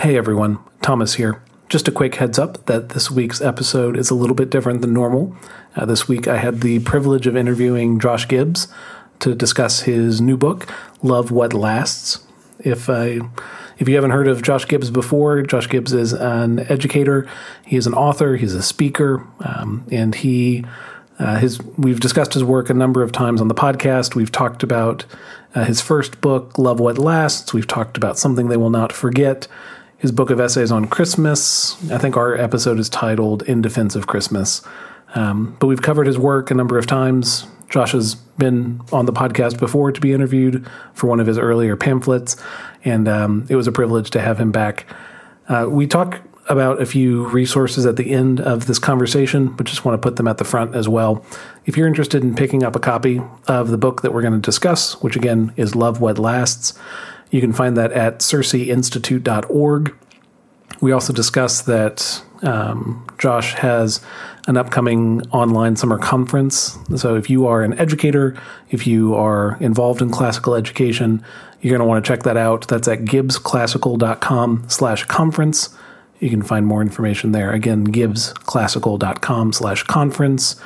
Hey everyone, Thomas here. Just a quick heads up that this week's episode is a little bit different than normal. Uh, this week I had the privilege of interviewing Josh Gibbs to discuss his new book, Love What Lasts. If I if you haven't heard of Josh Gibbs before, Josh Gibbs is an educator. He is an author. He's a speaker, um, and he uh, his we've discussed his work a number of times on the podcast. We've talked about uh, his first book, Love What Lasts. We've talked about something they will not forget. His book of essays on Christmas. I think our episode is titled "In Defense of Christmas." Um, but we've covered his work a number of times. Josh has been on the podcast before to be interviewed for one of his earlier pamphlets, and um, it was a privilege to have him back. Uh, we talk about a few resources at the end of this conversation, but just want to put them at the front as well. If you're interested in picking up a copy of the book that we're going to discuss, which again is Love What Lasts, you can find that at circeinstitute.org. We also discuss that um, Josh has an upcoming online summer conference. So if you are an educator, if you are involved in classical education, you're going to want to check that out. That's at gibbsclassical.com slash conference. You can find more information there. Again, gibbsclassical.com slash conference.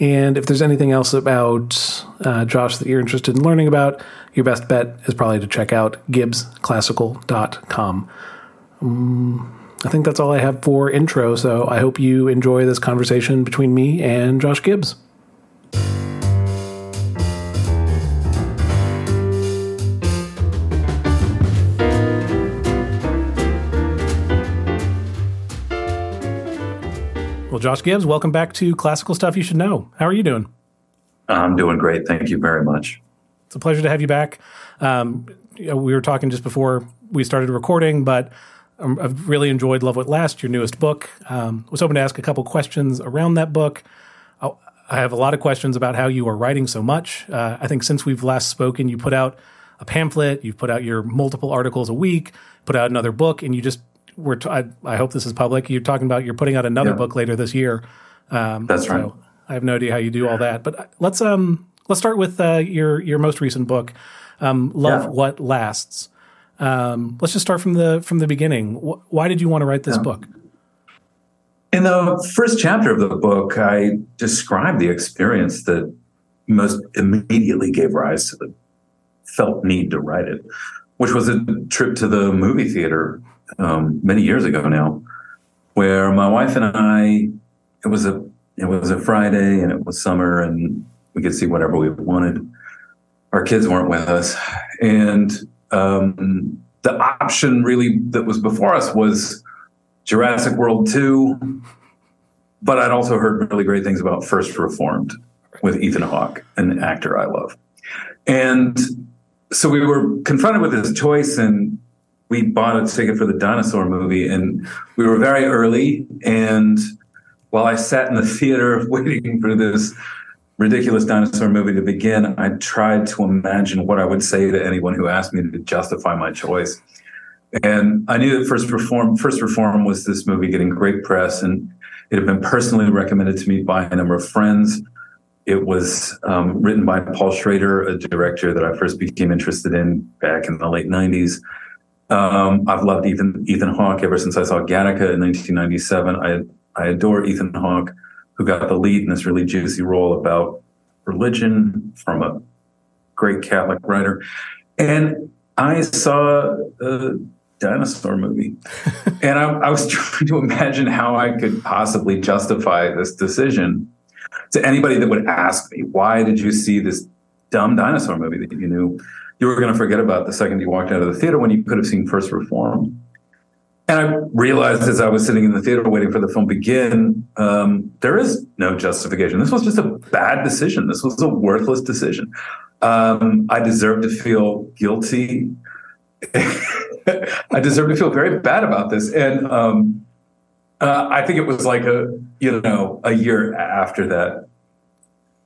And if there's anything else about uh, Josh that you're interested in learning about, your best bet is probably to check out gibbsclassical.com. Um, I think that's all I have for intro. So I hope you enjoy this conversation between me and Josh Gibbs. Well, Josh Gibbs, welcome back to Classical Stuff You Should Know. How are you doing? I'm doing great. Thank you very much. It's a pleasure to have you back. Um, we were talking just before we started recording, but um, I've really enjoyed Love What Lasts, your newest book. Um, was hoping to ask a couple questions around that book. I'll, I have a lot of questions about how you are writing so much. Uh, I think since we've last spoken, you put out a pamphlet, you've put out your multiple articles a week, put out another book, and you just were. T- I, I hope this is public. You're talking about you're putting out another yeah. book later this year. Um, That's right. I have no idea how you do all that, but uh, let's um let's start with uh, your your most recent book, um, Love yeah. What Lasts. Um, let's just start from the from the beginning. Wh- why did you want to write this yeah. book? In the first chapter of the book, I described the experience that most immediately gave rise to the felt need to write it, which was a trip to the movie theater um, many years ago now, where my wife and I, it was a it was a Friday and it was summer and we could see whatever we wanted. Our kids weren't with us, and um, the option really that was before us was Jurassic World 2. But I'd also heard really great things about First Reformed with Ethan Hawke, an actor I love. And so we were confronted with this choice and we bought a ticket for the dinosaur movie and we were very early and while I sat in the theater waiting for this ridiculous dinosaur movie to begin, I tried to imagine what I would say to anyone who asked me to justify my choice. And I knew that First Reform, First Reform was this movie getting great press, and it had been personally recommended to me by a number of friends. It was um, written by Paul Schrader, a director that I first became interested in back in the late 90s. Um, I've loved Ethan, Ethan Hawke ever since I saw Gattaca in 1997. I, I adore Ethan Hawke who got the lead in this really juicy role about religion from a great Catholic writer. And I saw a dinosaur movie. and I, I, was trying to imagine how I could possibly justify this decision to anybody that would ask me, why did you see this dumb dinosaur movie that you knew you were going to forget about the second you walked out of the theater when you could have seen First Reform? And I realized as I was sitting in the theater waiting for the film to begin, um, there is no justification. This was just a bad decision. This was a worthless decision. Um, I deserve to feel guilty. I deserve to feel very bad about this. And um, uh, I think it was like a you know a year after that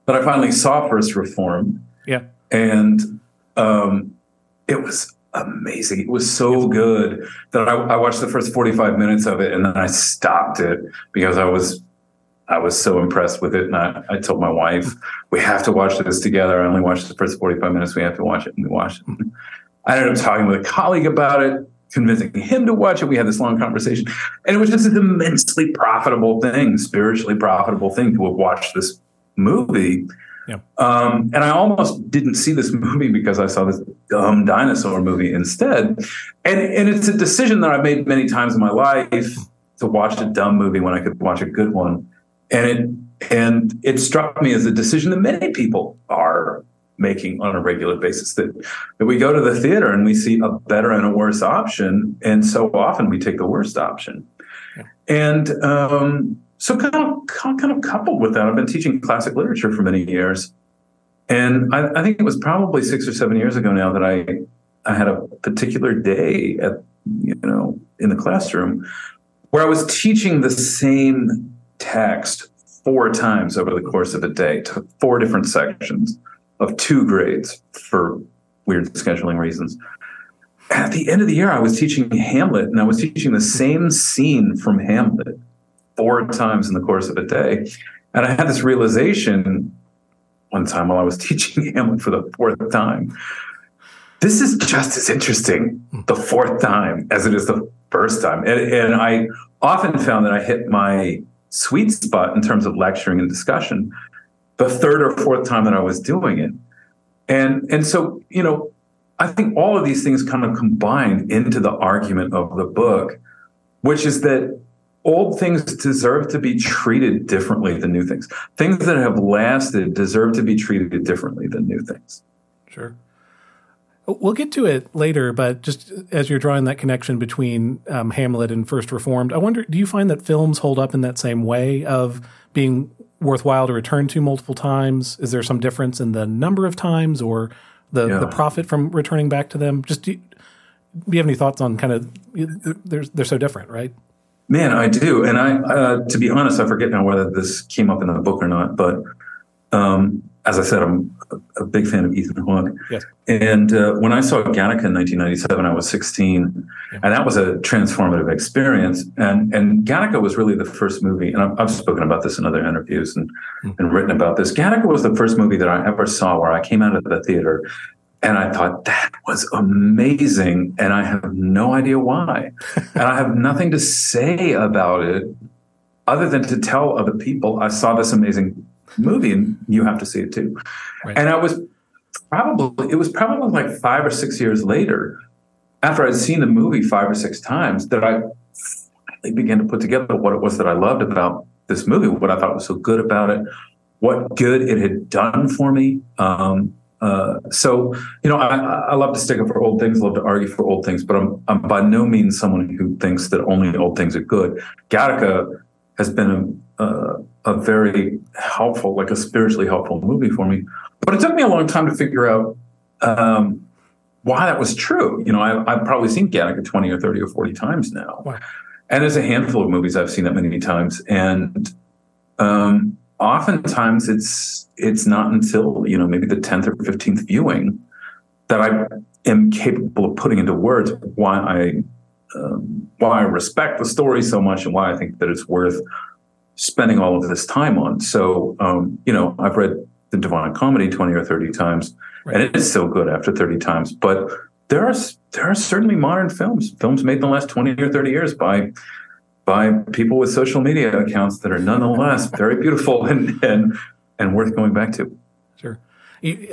that I finally saw First Reform. Yeah, and um, it was amazing. It was mm-hmm. so good that I, I, watched the first 45 minutes of it and then I stopped it because I was I was so impressed with it. And I, I told my wife, we have to watch this together. I only watched the first 45 minutes. We have to watch it. And we watched it. I ended up talking with a colleague about it. convincing him to watch it. We had this long conversation, and it was just an immensely profitable thing, spiritually profitable thing to have watched this movie. Yeah. Um, and I almost didn't see this movie because I saw this dumb dinosaur movie instead. And and it's a decision that I've made many times in my life to watch a dumb movie when I could watch a good one. And it and it struck me as a decision that many people are making on a regular basis that, that we go to the theater and we see a better and a worse option and so often we take the worst option and um, so kind of kind of coupled with that i've been teaching classic literature for many years and I, I think it was probably six or seven years ago now that i i had a particular day at you know in the classroom where i was teaching the same text four times over the course of a day to four different sections of two grades for weird scheduling reasons. At the end of the year, I was teaching Hamlet, and I was teaching the same scene from Hamlet four times in the course of a day. And I had this realization one time while I was teaching Hamlet for the fourth time. This is just as interesting the fourth time as it is the first time. And, and I often found that I hit my sweet spot in terms of lecturing and discussion the third or fourth time that I was doing it. And and so, you know, I think all of these things kind of combined into the argument of the book, which is that old things deserve to be treated differently than new things. Things that have lasted deserve to be treated differently than new things. Sure. We'll get to it later, but just as you're drawing that connection between um, Hamlet and First Reformed, I wonder do you find that films hold up in that same way of being worthwhile to return to multiple times? Is there some difference in the number of times or the, yeah. the profit from returning back to them? Just do you, do you have any thoughts on kind of they're they're so different, right? Man, I do, and I uh, to be honest, I forget now whether this came up in the book or not, but um, as I said, I'm a big fan of Ethan Hawke. Yes. And uh, when I saw Gattaca in 1997, I was 16, yeah. and that was a transformative experience. And and Gattaca was really the first movie, and I've, I've spoken about this in other interviews and, mm-hmm. and written about this. Gattaca was the first movie that I ever saw where I came out of the theater and I thought that was amazing, and I have no idea why, and I have nothing to say about it other than to tell other people I saw this amazing movie and you have to see it too. Right. And I was probably, it was probably like five or six years later, after I'd seen the movie five or six times, that I finally began to put together what it was that I loved about this movie, what I thought was so good about it, what good it had done for me. Um, uh, so, you know, I, I, love to stick up for old things, love to argue for old things, but I'm, I'm by no means someone who thinks that only old things are good. Gattaca has been a, a, a very helpful, like a spiritually helpful movie for me. But it took me a long time to figure out um, why that was true. You know, I, have probably seen Gattaca 20 or 30 or 40 times now. Wow. And there's a handful of movies I've seen that many times. And um, oftentimes it's it's not until, you know, maybe the 10th or 15th viewing that I am capable of putting into words why I um, why I respect the story so much and why I think that it's worth spending all of this time on. So, um, you know, I've read the Divine Comedy 20 or 30 times, right. and it is still good after 30 times. But there are there are certainly modern films, films made in the last 20 or 30 years by by people with social media accounts that are nonetheless very beautiful and and and worth going back to. Sure.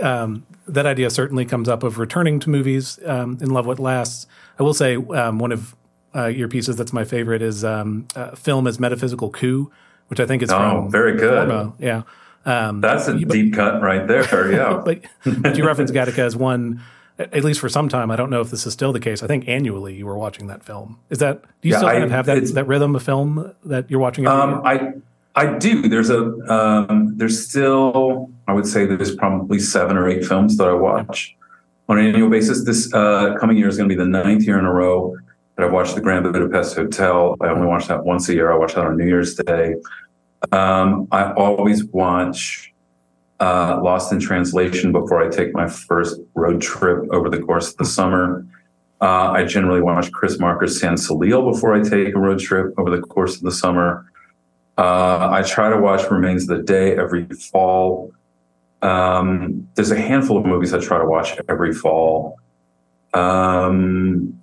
Um, that idea certainly comes up of returning to movies um, in Love What Lasts. I will say um, one of uh, your pieces that's my favorite is um, uh, film as metaphysical coup which I think is oh, from very good. Forma. Yeah, um, that's a but, deep cut right there. Yeah, but, but you reference Gattaca as one. At least for some time, I don't know if this is still the case. I think annually you were watching that film. Is that do you yeah, still kind of have that that rhythm of film that you're watching? Um, I I do. There's a um, there's still I would say there's probably seven or eight films that I watch on an annual basis. This uh, coming year is going to be the ninth year in a row that I've watched the Grand Budapest Hotel. I only watch that once a year. I watch that on New Year's Day. Um, I always watch uh, Lost in Translation before I take my first road trip over the course of the summer. Uh, I generally watch Chris Marker's Sans Soleil before I take a road trip over the course of the summer. Uh, I try to watch Remains of the Day every fall. Um, there's a handful of movies I try to watch every fall. Um,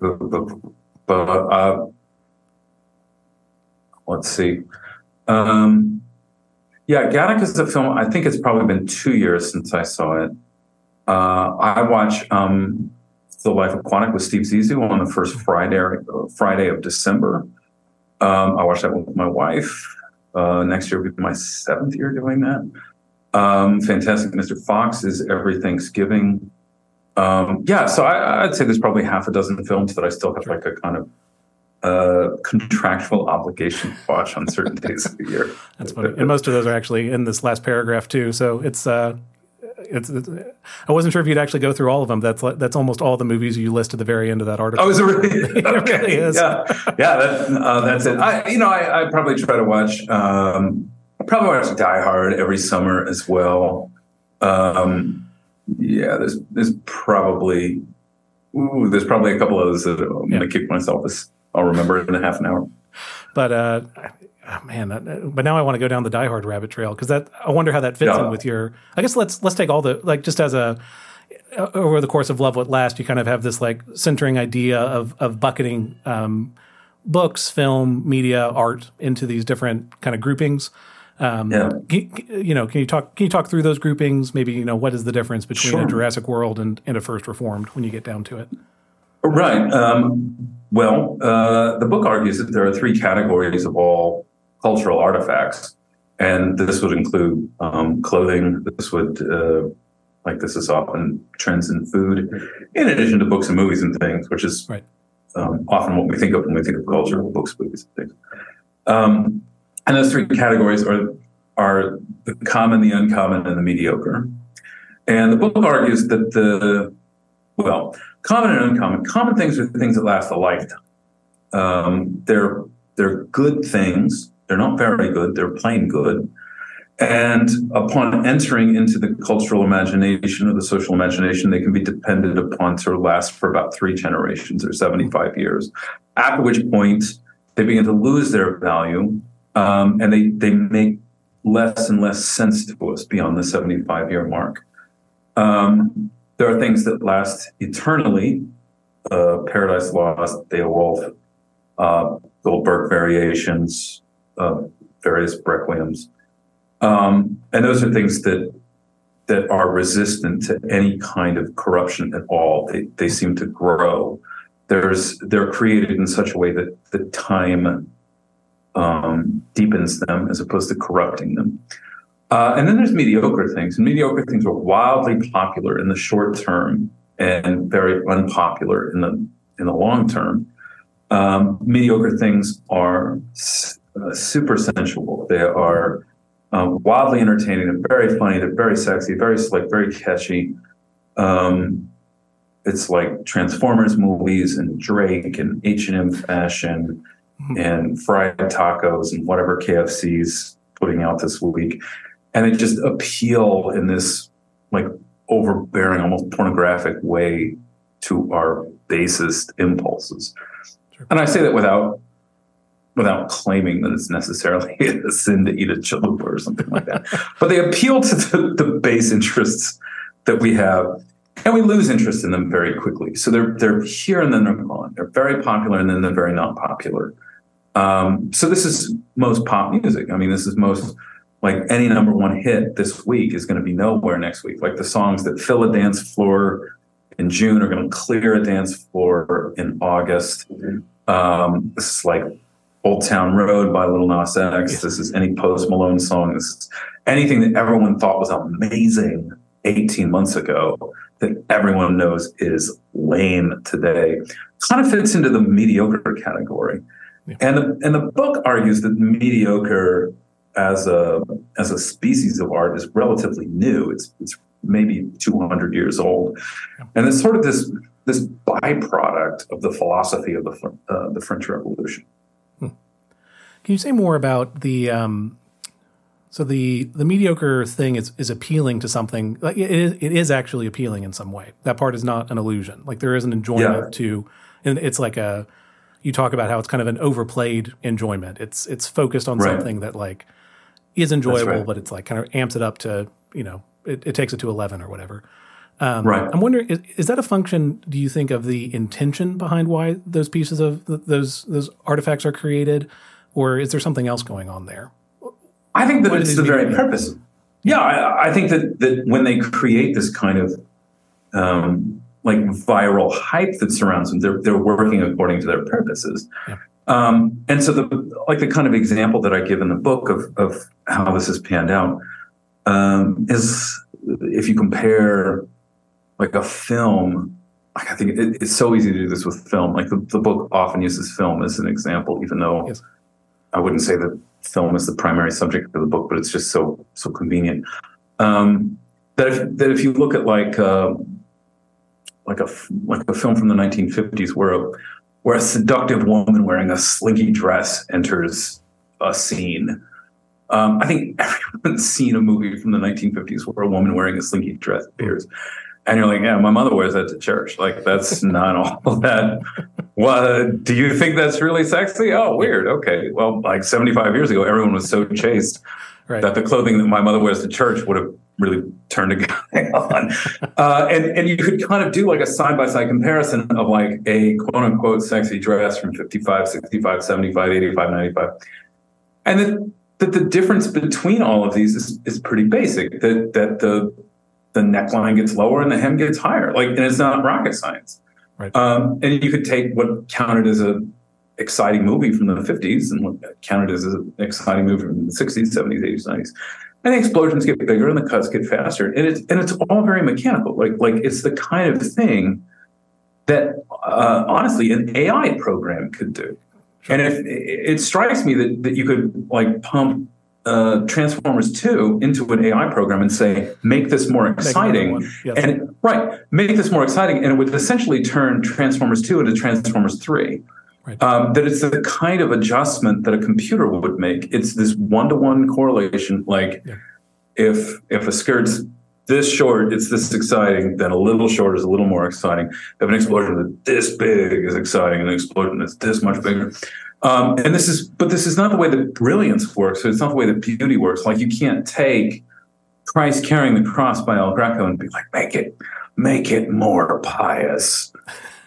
but uh, let's see. Um, yeah, Gattaca is a film. I think it's probably been two years since I saw it. Uh, I watch um, The Life of Aquatic with Steve Zissou on the first Friday Friday of December. Um, I watched that with my wife. Uh, next year will be my seventh year doing that. Um, Fantastic Mr. Fox is every Thanksgiving. Um, yeah, so I, would say there's probably half a dozen films that I still have like a kind of uh, contractual obligation to watch on certain days of the year. That's funny, and most of those are actually in this last paragraph too. So it's uh, it's, it's, I wasn't sure if you'd actually go through all of them. That's that's almost all the movies you list at the very end of that article. Oh, is it really? it really is. Yeah, yeah. That, uh, that's it. I, you know, I, I probably try to watch. Um, probably watch Die Hard every summer as well. Um, yeah, there's there's probably ooh, there's probably a couple of those that I'm yeah. gonna kick myself as I'll remember it in a half an hour. But uh, oh man, that, but now I want to go down the Die Hard rabbit trail because that I wonder how that fits yeah. in with your. I guess let's let's take all the like just as a uh, over the course of Love What Last, you kind of have this like centering idea of of bucketing um, books, film, media, art into these different kind of groupings. Um, yeah. you know, can you talk? Can you talk through those groupings? Maybe you know what is the difference between sure. a Jurassic World and, and a First Reformed when you get down to it. Right. Um, well, uh, the book argues that there are three categories of all cultural artifacts, and this would include um, clothing. This would, uh, like, this is often trends in food, in addition to books and movies and things, which is right. um, often what we think of when we think of culture: books, movies, and things. Um, and those three categories are are the common, the uncommon, and the mediocre. And the book argues that the well, common and uncommon. Common things are things that last a lifetime. Um, they're they're good things. They're not very good. They're plain good. And upon entering into the cultural imagination or the social imagination, they can be depended upon to last for about three generations or 75 years. at which point, they begin to lose their value um, and they they make less and less sense to us beyond the 75 year mark. Um, there are things that last eternally. Uh, Paradise Lost, Beowulf, uh, Goldberg Variations, uh, various requiems, um, and those are things that that are resistant to any kind of corruption at all. They they seem to grow. There's they're created in such a way that the time um, deepens them as opposed to corrupting them. Uh, and then there's mediocre things. And mediocre things are wildly popular in the short term and very unpopular in the in the long term. Um, mediocre things are uh, super sensual. They are um, wildly entertaining. They're very funny. They're very sexy. Very slick. Very catchy. Um, it's like Transformers movies and Drake and H and M fashion mm-hmm. and fried tacos and whatever KFC's putting out this week. And they just appeal in this like overbearing, almost pornographic way to our basest impulses. And I say that without without claiming that it's necessarily a sin to eat a chalupa or something like that. but they appeal to the, the base interests that we have and we lose interest in them very quickly. So they're they're here and then they're gone. They're very popular and then they're very not popular. Um, so this is most pop music. I mean, this is most like any number one hit this week is going to be nowhere next week. Like the songs that fill a dance floor in June are going to clear a dance floor in August. Um, this is like Old Town Road by Lil Nas X. This is any Post Malone song. This is anything that everyone thought was amazing 18 months ago that everyone knows is lame today. Kind of fits into the mediocre category. Yeah. And the, and the book argues that mediocre as a as a species of art is relatively new. It's it's maybe 200 years old, and it's sort of this this byproduct of the philosophy of the uh, the French Revolution. Hmm. Can you say more about the um, so the the mediocre thing is is appealing to something like it is it is actually appealing in some way. That part is not an illusion. Like there is an enjoyment yeah. to, and it's like a you talk about how it's kind of an overplayed enjoyment. It's it's focused on right. something that like is enjoyable, right. but it's like kind of amps it up to you know it, it takes it to eleven or whatever. Um, right. I'm wondering, is, is, that a function? Do you think of the intention behind why those pieces of those those artifacts are created, or is there something else going on there? I think that what it's the very purpose. Yeah, I, I, think that that when they create this kind of um, like viral hype that surrounds them, they're they're working according to their purposes. Yeah. Um, and so the like the kind of example that I give in the book of of how this has panned out um, is if you compare like a film like I think it, it's so easy to do this with film. Like the, the book often uses film as an example, even though yes. I wouldn't say that film is the primary subject of the book, but it's just so so convenient. Um, that if that if you look at like uh, like a like a film from the 1950s where a where a seductive woman wearing a slinky dress enters a scene. Um, I think everyone's seen a movie from the 1950s where a woman wearing a slinky dress appears and you're like, yeah, my mother wears that to church. Like, that's not all that. What do you think that's really sexy? Oh, weird. Okay. Well, like 75 years ago, everyone was so chaste right. that the clothing that my mother wears to church would have really turned a guy on. Uh, and, and you could kind of do like a side by side comparison of like a quote unquote sexy dress from 55, 65, 75, 85, 95. And that, that the difference between all of these is, is pretty basic. That, that the the neckline gets lower and the hem gets higher. Like, and it's not rocket science. Right. Um, and you could take what counted as a exciting movie from the 50s and what counted as an exciting movie from the 60s, 70s, 80s, 90s. And the explosions get bigger and the cuts get faster. And it's and it's all very mechanical. Like like it's the kind of thing that uh, honestly an AI program could do. And if it strikes me that, that you could like pump uh, Transformers 2 into an AI program and say, make this more exciting. Yes. And right, make this more exciting. And it would essentially turn Transformers 2 into Transformers 3. Right. Um, that it's the kind of adjustment that a computer would make. It's this one-to-one correlation. Like yeah. if if a skirt's this short, it's this exciting. Then a little short is a little more exciting. If an explosion that's this big is exciting, and an explosion that's this much bigger. Um, and this is, but this is not the way that brilliance works. It's not the way that beauty works. Like you can't take Christ carrying the cross by El Greco and be like, make it, make it more pious,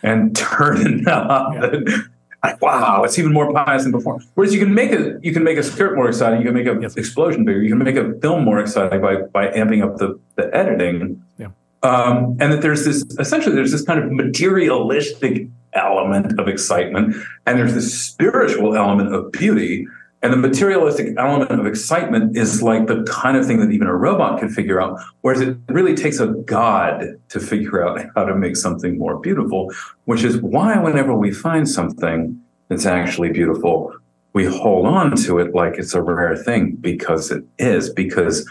and turn it up. Yeah. Like, wow, it's even more pious than before. Whereas you can make a you can make a skirt more exciting, you can make an yes. explosion bigger, you can make a film more exciting by by amping up the the editing. Yeah. Um, and that there's this essentially there's this kind of materialistic element of excitement, and there's this spiritual element of beauty. And the materialistic element of excitement is like the kind of thing that even a robot could figure out, whereas it really takes a god to figure out how to make something more beautiful, which is why whenever we find something that's actually beautiful, we hold on to it like it's a rare thing because it is, because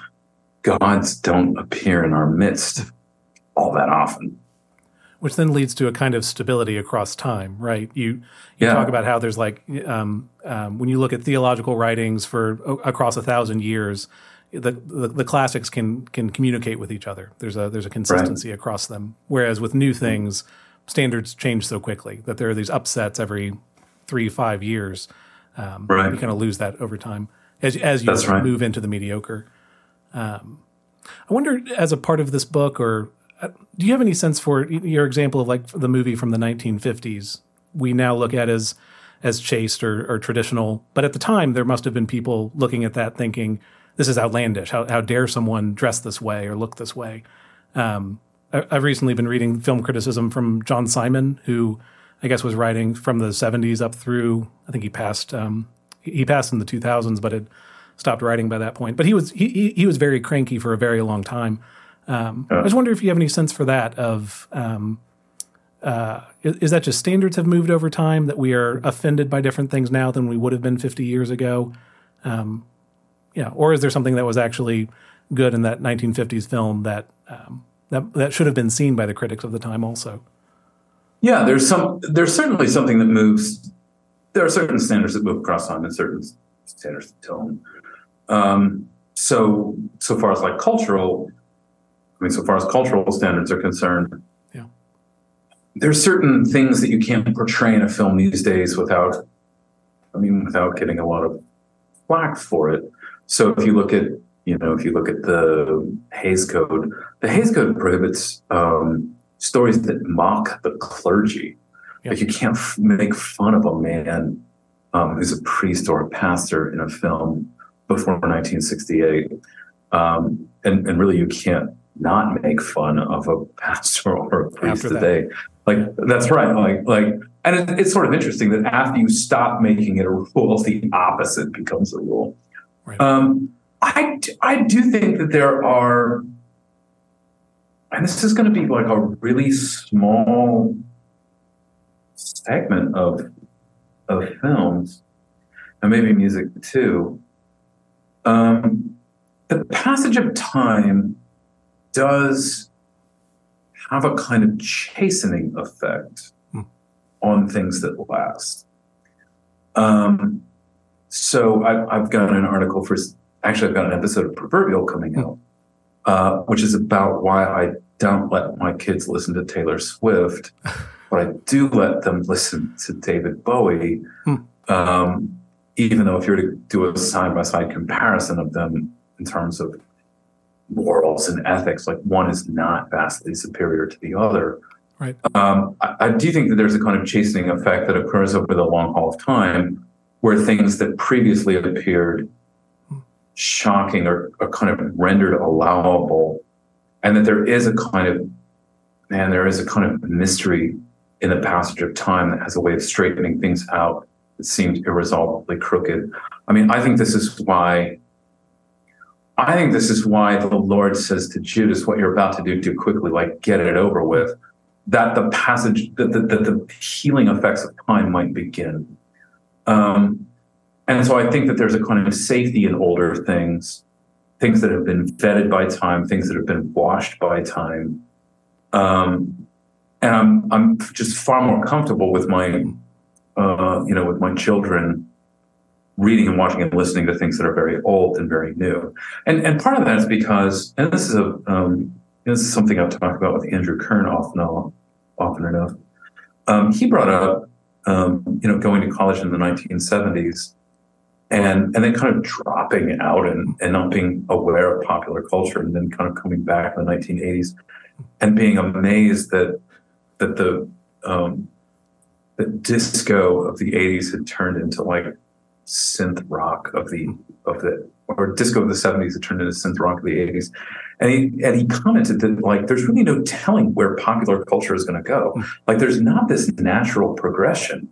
gods don't appear in our midst all that often which then leads to a kind of stability across time, right? You you yeah. talk about how there's like um, um, when you look at theological writings for across a thousand years, the, the, the classics can can communicate with each other. There's a there's a consistency right. across them. Whereas with new things, standards change so quickly that there are these upsets every three five years. Um, right. You kind of lose that over time as as you right. move into the mediocre. Um, I wonder, as a part of this book, or do you have any sense for your example of like the movie from the 1950s? We now look at as as chaste or, or traditional, but at the time there must have been people looking at that thinking, "This is outlandish. How, how dare someone dress this way or look this way?" Um, I, I've recently been reading film criticism from John Simon, who I guess was writing from the 70s up through. I think he passed. Um, he passed in the 2000s, but had stopped writing by that point. But he was he he was very cranky for a very long time. Um, I just wonder if you have any sense for that of um, uh, is, is, that just standards have moved over time that we are offended by different things now than we would have been 50 years ago? Um, yeah, or is there something that was actually good in that 1950s film that um, that that should have been seen by the critics of the time also? Yeah, there's some there's certainly something that moves. There are certain standards that move across time and certain standards that don't. Um, so so far as like cultural I mean, so far as cultural standards are concerned, yeah. there's certain things that you can't portray in a film these days without, I mean, without getting a lot of flack for it. So if you look at, you know, if you look at the Hays Code, the Hays Code prohibits um, stories that mock the clergy. Yep. Like you can't f- make fun of a man um, who's a priest or a pastor in a film before 1968, um, and, and really you can't not make fun of a pastor or a priest today. Like that's right. Like like, and it, it's sort of interesting that after you stop making it a rule, the opposite becomes a rule. Right. Um, I I do think that there are, and this is going to be like a really small segment of of films, and maybe music too. Um, the passage of time does have a kind of chastening effect hmm. on things that last. Um, so I, have got an article for, actually, I've got an episode of Proverbial coming hmm. out, uh, which is about why I don't let my kids listen to Taylor Swift, but I do let them listen to David Bowie. Hmm. Um, even though if you were to do a side by side comparison of them in terms of morals and ethics. Like one is not vastly superior to the other. Right. Um, I, I, do think that there's a kind of chastening effect that occurs over the long haul of time, where things that previously appeared shocking are, are kind of rendered allowable, and that there is a kind of man, there is a kind of mystery in the passage of time that has a way of straightening things out that seemed irresolvably crooked. I mean, I think this is why I think this is why the Lord says to Judas, what you're about to do, do quickly, like get it over with, that the passage, that the, the, the, healing effects of time might begin. Um, and so I think that there's a kind of safety in older things, things that have been vetted by time, things that have been washed by time. Um, and I'm, I'm just far more comfortable with my, uh, you know, with my children reading and watching and listening to things that are very old and very new. And and part of that is because, and this is a um, this is something I've talked about with Andrew Kern often often enough. Um, he brought up um, you know going to college in the 1970s and and then kind of dropping out and, and not being aware of popular culture and then kind of coming back in the 1980s and being amazed that that the um, the disco of the 80s had turned into like synth rock of the of the or disco of the 70s it turned into synth rock of the 80s and he and he commented that like there's really no telling where popular culture is going to go like there's not this natural progression.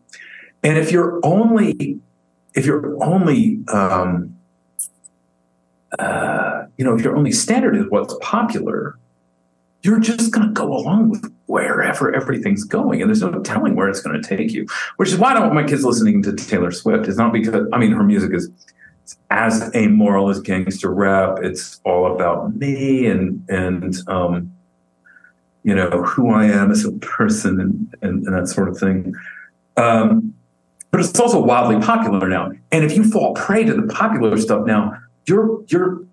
And if you're only if you're only um, uh, you know if your only standard is what's popular you're just going to go along with wherever everything's going and there's no telling where it's going to take you. Which is why i don't want my kids listening to taylor swift. It's not because i mean her music is as amoral as gangster rap. It's all about me and and um you know who i am as a person and and, and that sort of thing. Um but it's also wildly popular now. And if you fall prey to the popular stuff now you're you're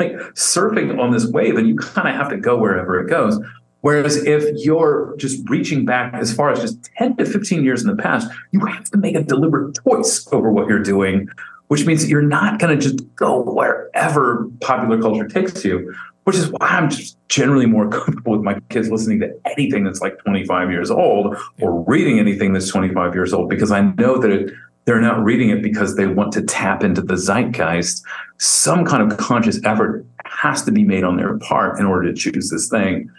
like surfing on this wave and you kind of have to go wherever it goes Whereas if you're just reaching back as far as just 10 to 15 years in the past, you have to make a deliberate choice over what you're doing, which means that you're not going to just go wherever popular culture takes you, which is why I'm just generally more comfortable with my kids listening to anything that's like 25 years old or reading anything that's 25 years old because I know that it, they're not reading it because they want to tap into the zeitgeist. Some kind of conscious effort has to be made on their part in order to choose this thing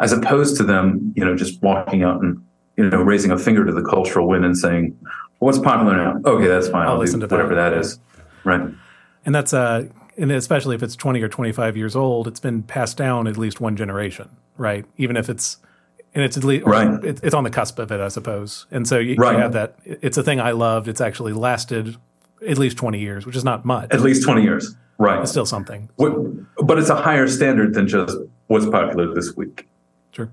as opposed to them, you know, just walking out and, you know, raising a finger to the cultural wind and saying, what's popular now? Okay, that's fine. I'll, I'll listen to whatever that, that is. Right. And that's, uh, and especially if it's 20 or 25 years old, it's been passed down at least one generation, right? Even if it's, and it's at least, right. it's on the cusp of it, I suppose. And so you, right. you have that, it's a thing I loved. It's actually lasted at least 20 years, which is not much. At least 20 years. Right. It's still something. What, but it's a higher standard than just what's popular this week. Sure.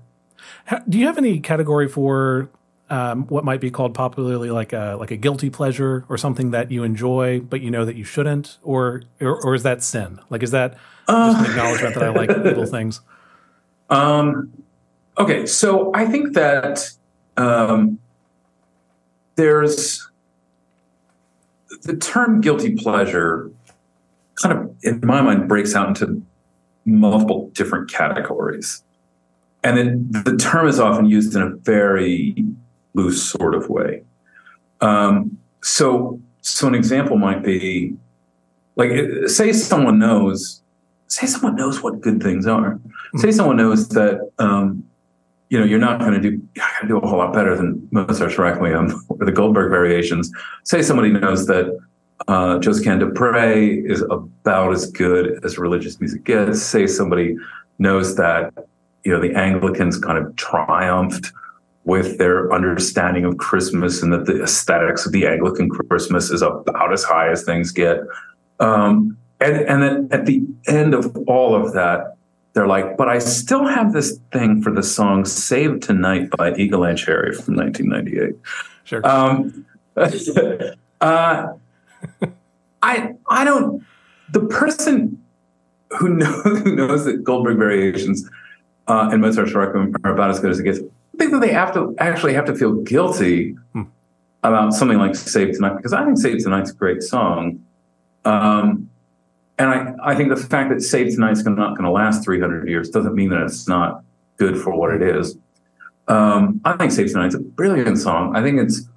do you have any category for um, what might be called popularly like a like a guilty pleasure or something that you enjoy but you know that you shouldn't, or or, or is that sin? Like, is that uh, just an acknowledgement that I like little things? Um. Okay, so I think that um, there's the term guilty pleasure kind of, in my mind, breaks out into multiple different categories. And then the term is often used in a very loose sort of way. Um, so, so an example might be like, say someone knows, say someone knows what good things are. Mm-hmm. Say someone knows that, um, you know, you're not going to do, do a whole lot better than Mozart's Requiem or the Goldberg variations. Say somebody knows that uh, Josquin des Prez is about as good as religious music gets. Say somebody knows that, you know, the Anglicans kind of triumphed with their understanding of Christmas and that the aesthetics of the Anglican Christmas is about as high as things get. Um, and, and then at the end of all of that, they're like, but I still have this thing for the song Save Tonight by Eagle Eye Cherry from 1998. Sure. Um, uh, I, I don't, the person who knows, who knows that Goldberg variations uh, and Mozart's Requiem are about as good as it gets I think that they have to actually have to feel guilty hmm. about something like Save Tonight because I think Save Tonight's a great song. Um, and I, I think the fact that Save Tonight's not going to last 300 years doesn't mean that it's not good for what it is. Um, I think Save Tonight's a brilliant song. I think it's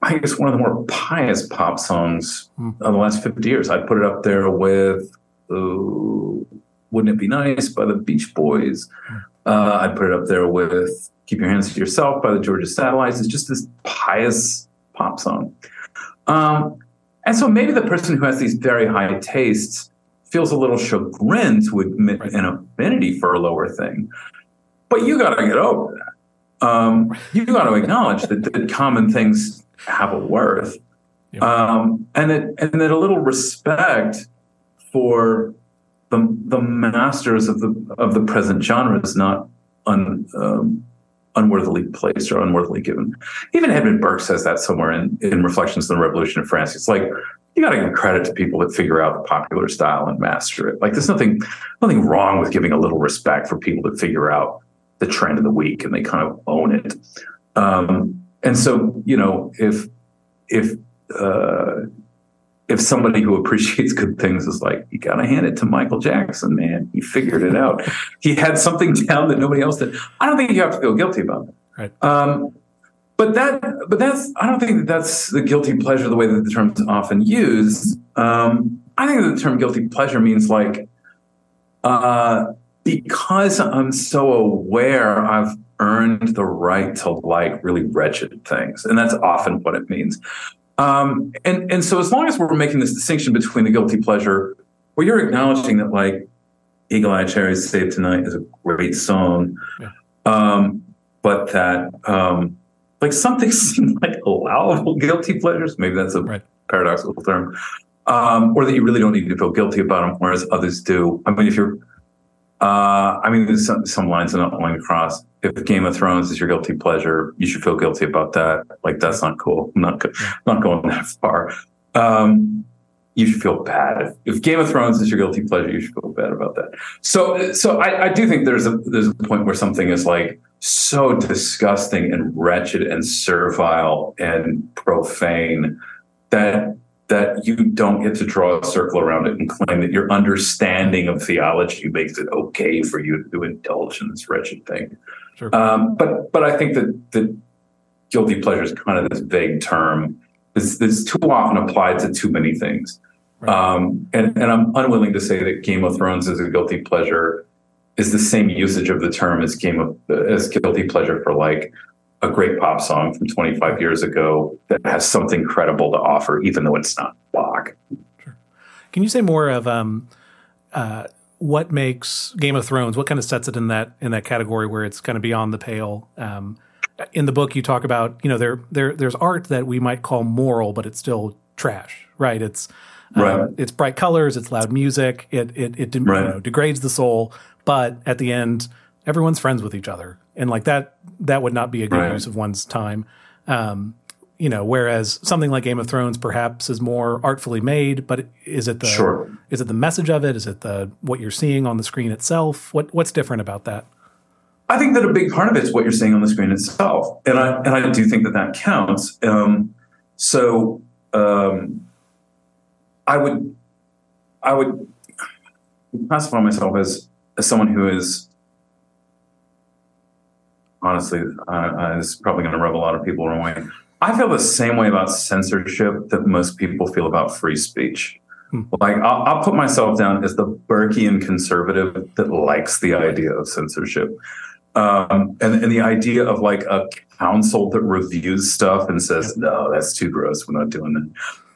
I think it's one of the more pious pop songs hmm. of the last 50 years. I'd put it up there with uh, Wouldn't It Be Nice by the Beach Boys. Hmm. Uh, I'd put it up there with Keep Your Hands to Yourself by the Georgia Satellites. It's just this pious pop song. Um, and so maybe the person who has these very high tastes feels a little chagrined to admit right. an affinity for a lower thing. But you got to get over that. Um, you got to acknowledge that, that, common things have a worth. Yeah. Um, and that and that a little respect for the the masters of the of the present genre is not un, um, unworthily placed or unworthily given. Even Edmund Burke says that somewhere in, in Reflections on the Revolution in France. It's like you got to give credit to people that figure out the popular style and master it. Like there's nothing nothing wrong with giving a little respect for people that figure out the trend of the week and they kind of own it. Um, and so you know if if uh, if somebody who appreciates good things is like, you got to hand it to Michael Jackson, man. He figured it out. he had something down that nobody else did. I don't think you have to feel guilty about it. Right. Um, but that, but that's, I don't think that that's the guilty pleasure the way that the term is often used. Um, I think that the term guilty pleasure means like, uh, because I'm so aware I've earned the right to like really wretched things. And that's often what it means. Um, and and so as long as we're making this distinction between the guilty pleasure, where you're acknowledging that like Eagle Eye Cherry's Save Tonight is a great song, yeah. um, but that um, like something seem like allowable guilty pleasures. Maybe that's a right. paradoxical term. Um, or that you really don't need to feel guilty about them, whereas others do. I mean, if you're, uh, I mean, there's some, some lines I'm not going across if Game of Thrones is your guilty pleasure, you should feel guilty about that. Like that's not cool. I'm not not going that far. Um, you should feel bad. If Game of Thrones is your guilty pleasure, you should feel bad about that. So, so I, I do think there's a there's a point where something is like so disgusting and wretched and servile and profane that that you don't get to draw a circle around it and claim that your understanding of theology makes it okay for you to indulge in this wretched thing. Sure. Um, but but I think that the guilty pleasure is kind of this vague term. It's, it's too often applied to too many things. Right. Um, and, and I'm unwilling to say that Game of Thrones is a guilty pleasure is the same usage of the term as Game of as guilty pleasure for like a great pop song from 25 years ago that has something credible to offer, even though it's not Bach. Sure. Can you say more of um, uh, what makes Game of Thrones? What kind of sets it in that in that category where it's kind of beyond the pale? Um, in the book, you talk about you know there there there's art that we might call moral, but it's still trash, right? It's um, right. it's bright colors, it's loud music, it it it de- right. you know, degrades the soul, but at the end, everyone's friends with each other, and like that that would not be a good right. use of one's time. Um, you know, whereas something like Game of Thrones perhaps is more artfully made, but is it the sure. is it the message of it? Is it the what you're seeing on the screen itself? What what's different about that? I think that a big part of it is what you're seeing on the screen itself, and I and I do think that that counts. Um, so um, I would, I would classify myself as as someone who is honestly, uh, this is probably going to rub a lot of people wrong way. I feel the same way about censorship that most people feel about free speech. Hmm. Like I'll, I'll, put myself down as the Burkean conservative that likes the idea of censorship, um, and, and the idea of like a council that reviews stuff and says, "No, that's too gross. We're not doing that."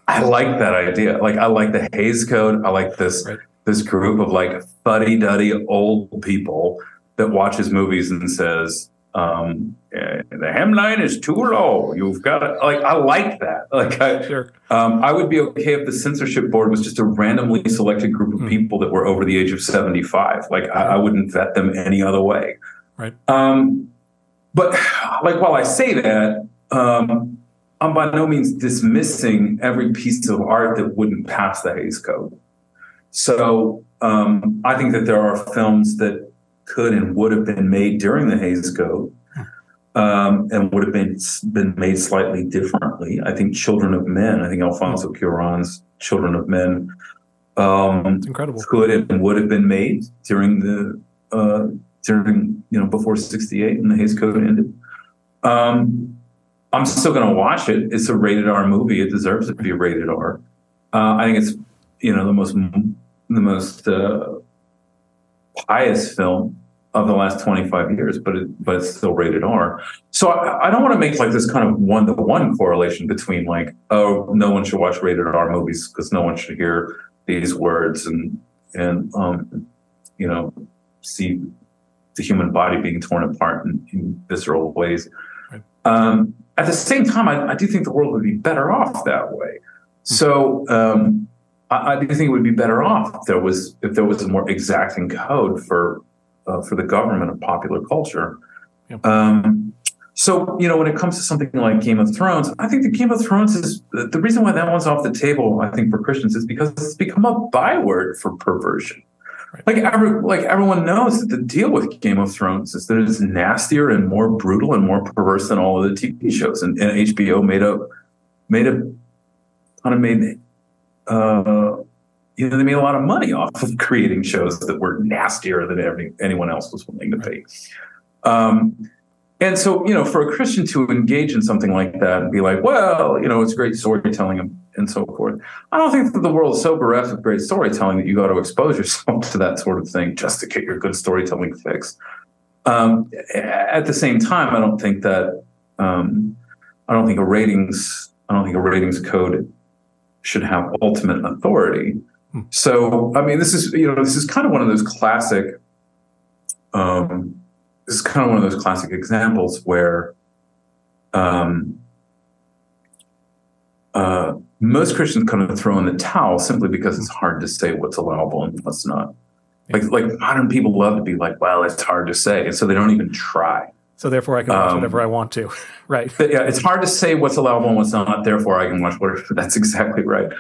I like that idea. Like I like the Hays Code. I like this right. this group of like fuddy duddy old people that watches movies and says, um, the hemline is too low. You've got to like. I like that. Like, I, sure. um, I would be okay if the censorship board was just a randomly selected group of mm. people that were over the age of seventy-five. Like, I, I wouldn't vet them any other way. Right. Um, but like, while I say that, um, I'm by no means dismissing every piece of art that wouldn't pass the Hays Code. So um, I think that there are films that could and would have been made during the Hays Code um, and would have been been made slightly differently. I think Children of Men. I think Alfonso Cuarón's Children of Men. Um, incredible. Could and would have been made during the uh, during you know before '68 and the Hays Code ended. Um, I'm still going to watch it. It's a rated R movie. It deserves to be rated R. Uh, I think it's you know the most the most uh, pious film of the last 25 years, but it, but it's still rated R. So I, I don't want to make like this kind of one to one correlation between like, oh, no one should watch rated R movies because no one should hear these words and and um, you know see the human body being torn apart in, in visceral ways. Right. Um, at the same time, I, I, do think the world would be better off that way. So um, I, I, do think it would be better off if there was if there was a more exacting code for uh, for the government of popular culture. Yep. Um, so you know, when it comes to something like Game of Thrones, I think the Game of Thrones is the reason why that one's off the table. I think for Christians is because it's become a byword for perversion. Right. Like every, like everyone knows that the deal with Game of Thrones is that it's nastier and more brutal and more perverse than all of the TV shows, and, and HBO made a made a kind of made uh, you know, they made a lot of money off of creating shows that were nastier than anyone else was willing to pay. Um, and so, you know, for a Christian to engage in something like that and be like, well, you know, it's great storytelling and, and so forth. I don't think that the world is so bereft of great storytelling that you got to expose yourself to that sort of thing just to get your good storytelling fix. Um, at the same time, I don't think that um, I don't think a ratings I don't think a ratings code should have ultimate authority. So, I mean, this is you know this is kind of one of those classic. Um, this is kind of one of those classic examples where um, uh, most Christians kind of throw in the towel simply because it's hard to say what's allowable and what's not. Like like modern people love to be like, well, it's hard to say, and so they don't even try. So therefore, I can watch um, whatever I want to, right? yeah, it's hard to say what's allowable and what's not. Therefore, I can watch whatever. That's exactly right.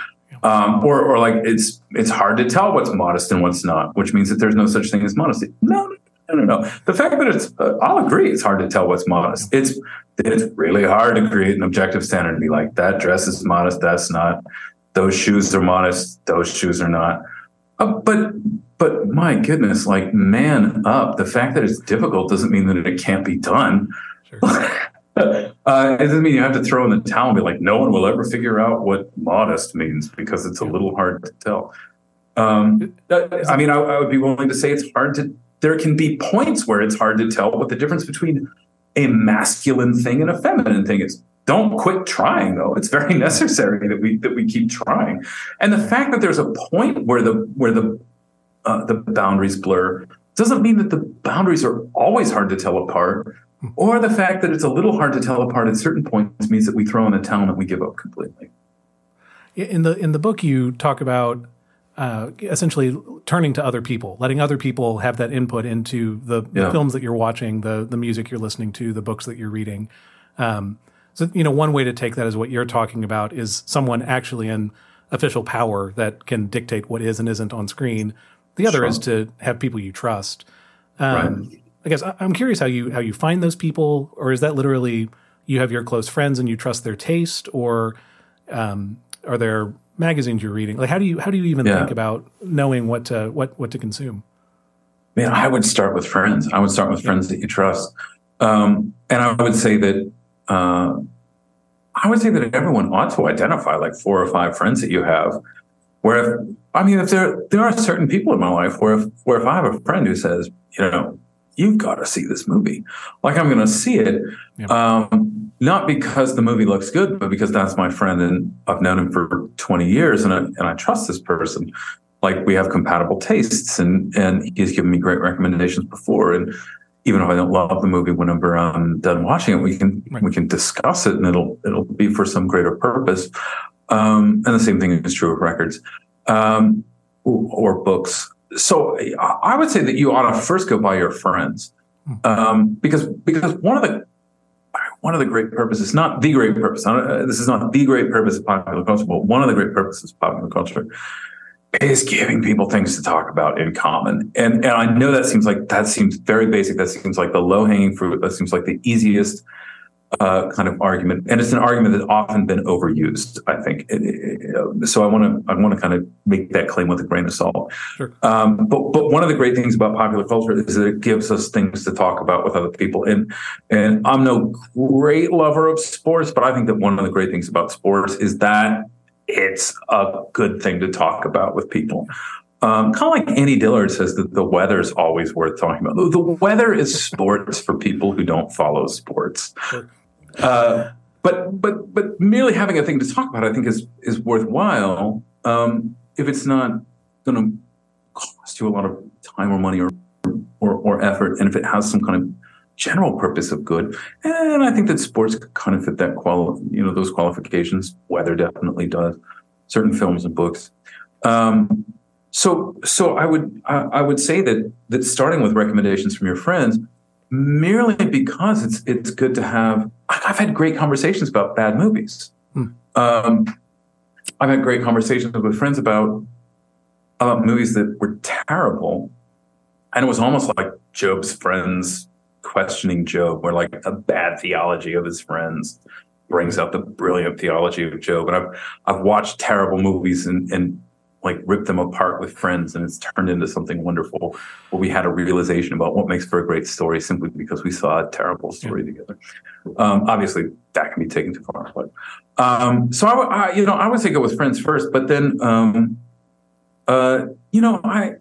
Um, or, or like it's it's hard to tell what's modest and what's not, which means that there's no such thing as modesty. No, no, no, no. The fact that it's, uh, I'll agree, it's hard to tell what's modest. It's it's really hard to create an objective standard and be like that dress is modest, that's not. Those shoes are modest, those shoes are not. Uh, but but my goodness, like man up. The fact that it's difficult doesn't mean that it can't be done. Sure. uh, it doesn't mean you have to throw in the towel and be like, no one will ever figure out what modest means because it's a little hard to tell. Um, I mean, I, I would be willing to say it's hard to. There can be points where it's hard to tell what the difference between a masculine thing and a feminine thing is don't quit trying though it's very necessary that we that we keep trying and the fact that there's a point where the where the uh, the boundaries blur doesn't mean that the boundaries are always hard to tell apart or the fact that it's a little hard to tell apart at certain points means that we throw in the towel and we give up completely in the in the book you talk about uh, essentially turning to other people, letting other people have that input into the, yeah. the, films that you're watching, the the music you're listening to, the books that you're reading. Um, so, you know, one way to take that is what you're talking about is someone actually in official power that can dictate what is and isn't on screen. The other sure. is to have people you trust. Um, right. I guess I'm curious how you how you find those people, or is that literally you have your close friends and you trust their taste, or um, are there magazines you're reading? Like, how do you how do you even yeah. think about knowing what to what what to consume? Man, I would start with friends. I would start with friends that you trust, um, and I would say that uh, I would say that everyone ought to identify like four or five friends that you have. Where if I mean, if there there are certain people in my life where if where if I have a friend who says, you know, you've got to see this movie, like I'm going to see it. Yeah. Um, not because the movie looks good, but because that's my friend and I've known him for 20 years and I, and I trust this person. Like we have compatible tastes and, and he's given me great recommendations before. And even if I don't love the movie, whenever I'm done watching it, we can, right. we can discuss it and it'll, it'll be for some greater purpose. Um, and the same thing is true of records, um, or, or books. So I would say that you ought to first go by your friends. Hmm. Um, because, because one of the one of the great purposes, not the great purpose, uh, this is not the great purpose of popular culture, but one of the great purposes of popular culture is giving people things to talk about in common. And, and I know that seems like, that seems very basic. That seems like the low hanging fruit. That seems like the easiest uh, kind of argument, and it's an argument that's often been overused. I think it, it, so. I want to I want to kind of make that claim with a grain of salt. Sure. Um, but but one of the great things about popular culture is that it gives us things to talk about with other people. And and I'm no great lover of sports, but I think that one of the great things about sports is that it's a good thing to talk about with people. Um, kind of like Annie Dillard says that the weather is always worth talking about. The weather is sports for people who don't follow sports. Uh, but but but merely having a thing to talk about, I think, is is worthwhile um, if it's not going to cost you a lot of time or money or, or or effort, and if it has some kind of general purpose of good. And I think that sports kind of fit that qual, you know, those qualifications. Weather definitely does. Certain films and books. Um, so, so I would I, I would say that that starting with recommendations from your friends merely because it's it's good to have. I've had great conversations about bad movies. Hmm. Um, I've had great conversations with friends about about movies that were terrible, and it was almost like Job's friends questioning Job, where like a bad theology of his friends brings out the brilliant theology of Job. And I've I've watched terrible movies and and like rip them apart with friends and it's turned into something wonderful where we had a realization about what makes for a great story simply because we saw a terrible story yeah. together um, obviously that can be taken too far but um, so I, I, you know i would say go with friends first but then um, uh, you know i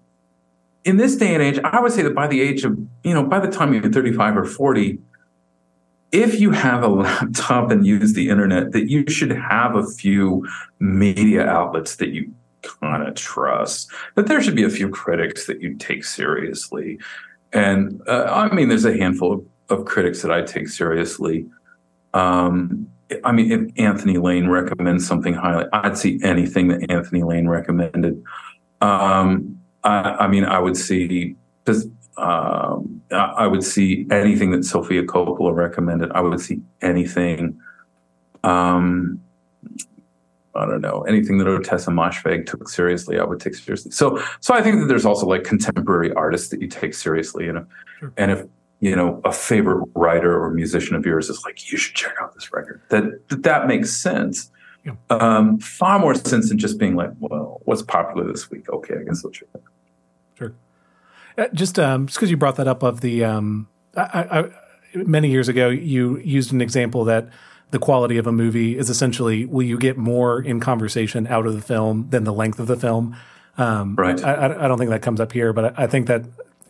in this day and age i would say that by the age of you know by the time you're 35 or 40 if you have a laptop and use the internet that you should have a few media outlets that you kind of trust. But there should be a few critics that you take seriously. And uh, I mean, there's a handful of, of critics that I take seriously. Um, I mean, if Anthony Lane recommends something highly, I'd see anything that Anthony Lane recommended. Um, I, I, mean, I would see because um, I would see anything that Sofia Coppola recommended. I would see anything. Um, I don't know anything that Ottessa Moshfegh took seriously. I would take seriously. So, so I think that there's also like contemporary artists that you take seriously, you know, sure. and if you know a favorite writer or musician of yours is like, you should check out this record. That that, that makes sense. Yeah. Um, far more sense than just being like, well, what's popular this week? Okay, I guess I'll check it. Sure. Uh, just um, just because you brought that up of the um, I, I, many years ago, you used an example that the quality of a movie is essentially will you get more in conversation out of the film than the length of the film. Um, right. I, I, don't think that comes up here, but I think that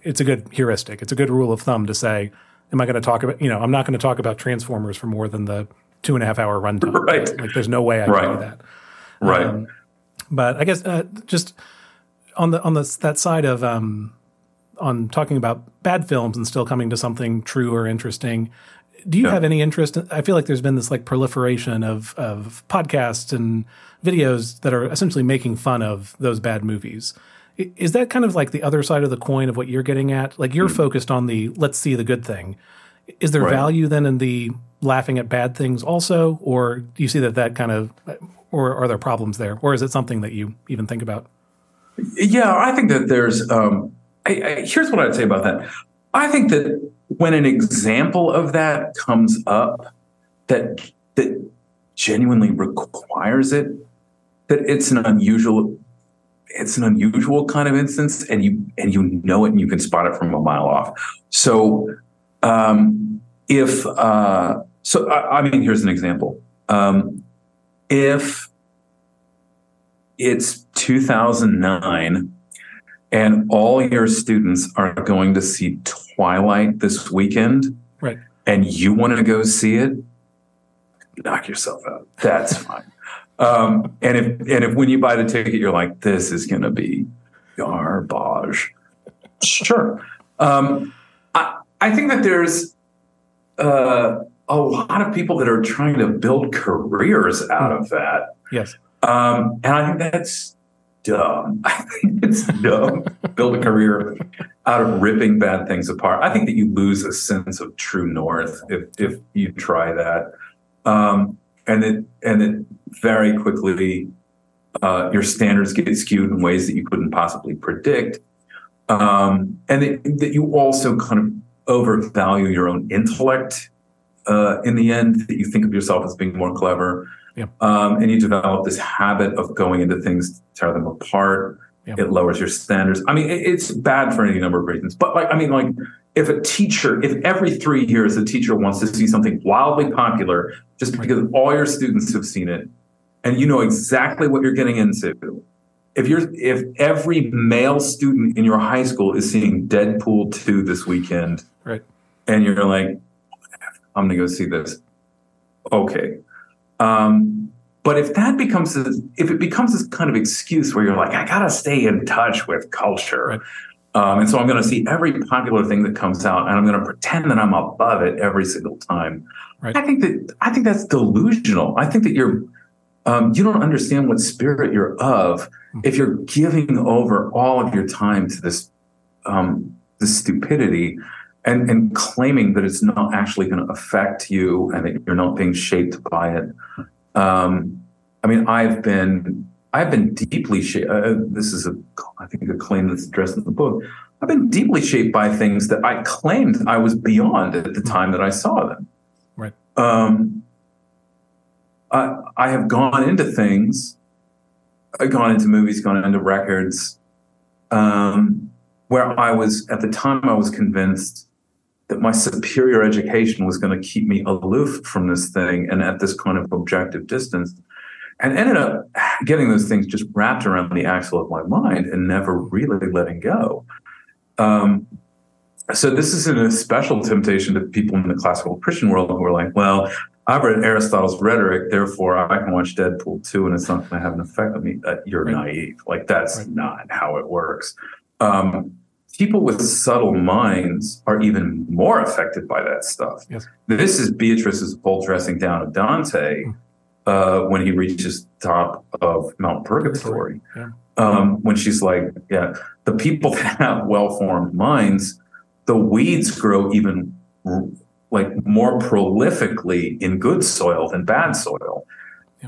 it's a good heuristic. It's a good rule of thumb to say, am I going to talk about, you know, I'm not going to talk about Transformers for more than the two and a half hour runtime. Right. Like there's no way I right. can do that. Right. Um, but I guess uh, just on the on the that side of um, on talking about bad films and still coming to something true or interesting do you have any interest? I feel like there's been this like proliferation of of podcasts and videos that are essentially making fun of those bad movies. Is that kind of like the other side of the coin of what you're getting at? Like you're mm. focused on the let's see the good thing. Is there right. value then in the laughing at bad things also, or do you see that that kind of, or are there problems there, or is it something that you even think about? Yeah, I think that there's. Um, I, I, here's what I'd say about that. I think that when an example of that comes up that that genuinely requires it, that it's an unusual it's an unusual kind of instance and you and you know it and you can spot it from a mile off. So um, if uh, so I, I, mean here's an example. Um, if it's 2009 and all your students are going to see twilight this weekend right and you want to go see it knock yourself out that's fine um, and if and if when you buy the ticket, you're like, this is going to be garbage. Sure. Um, I I think that there's uh, a lot of people that are trying to build careers out of that. Yes. Um, and I think that's dumb. I think it's dumb. Build a career out of ripping bad things apart. I think that you lose a sense of true north if if you try that. Um, and it and it very quickly uh, your standards get skewed in ways that you couldn't possibly predict, um, and that, that, you also kind of overvalue your own intellect. Uh, in the end, that you think of yourself as being more clever, yeah. um, and you develop this habit of going into things to tear them apart. Yeah. It lowers your standards. I mean, it, it's bad for any number of reasons. But like, I mean, like if a teacher, if every three years a teacher wants to see something wildly popular just because all your students have seen it and you know exactly what you're getting into. If you're if every male student in your high school is seeing Deadpool 2 this weekend, right. And you're like, I'm gonna go see this. Okay. Um, but if that becomes if it becomes this kind of excuse where you're like, I gotta stay in touch with culture. Right um, and so I'm going to see every popular thing that comes out, and I'm going to pretend that I'm above it every single time. Right. I think that I think that's delusional. I think that you're um, you don't understand what spirit you're of mm-hmm. if you're giving over all of your time to this um, this stupidity and and claiming that it's not actually going to affect you and that you're not being shaped by it. Um, I mean, I've been I've been deeply shaped. Uh, uh, this is a, I think, a claim that's addressed in the book. I've been deeply shaped by things that I claimed I was beyond at the time that I saw them. Right. Um, I, I have gone into things, I've gone into movies, gone into records, um, where I was, at the time, I was convinced that my superior education was going to keep me aloof from this thing and at this kind of objective distance and ended up getting those things just wrapped around the axle of my mind and never really letting go. Um, so this is a special temptation to people in the classical Christian world who are like, well, I've read Aristotle's rhetoric, therefore I can watch Deadpool 2 and it's not going to have an effect on me. Uh, you're right. naive. Like that's right. not how it works. Um, people with subtle minds are even more affected by that stuff. Yes. This is Beatrice's full dressing down of Dante. Mm uh, when he reaches top of Mount Purgatory. Yeah. Um, when she's like, yeah, the people that have well-formed minds, the weeds grow even like more prolifically in good soil than bad soil.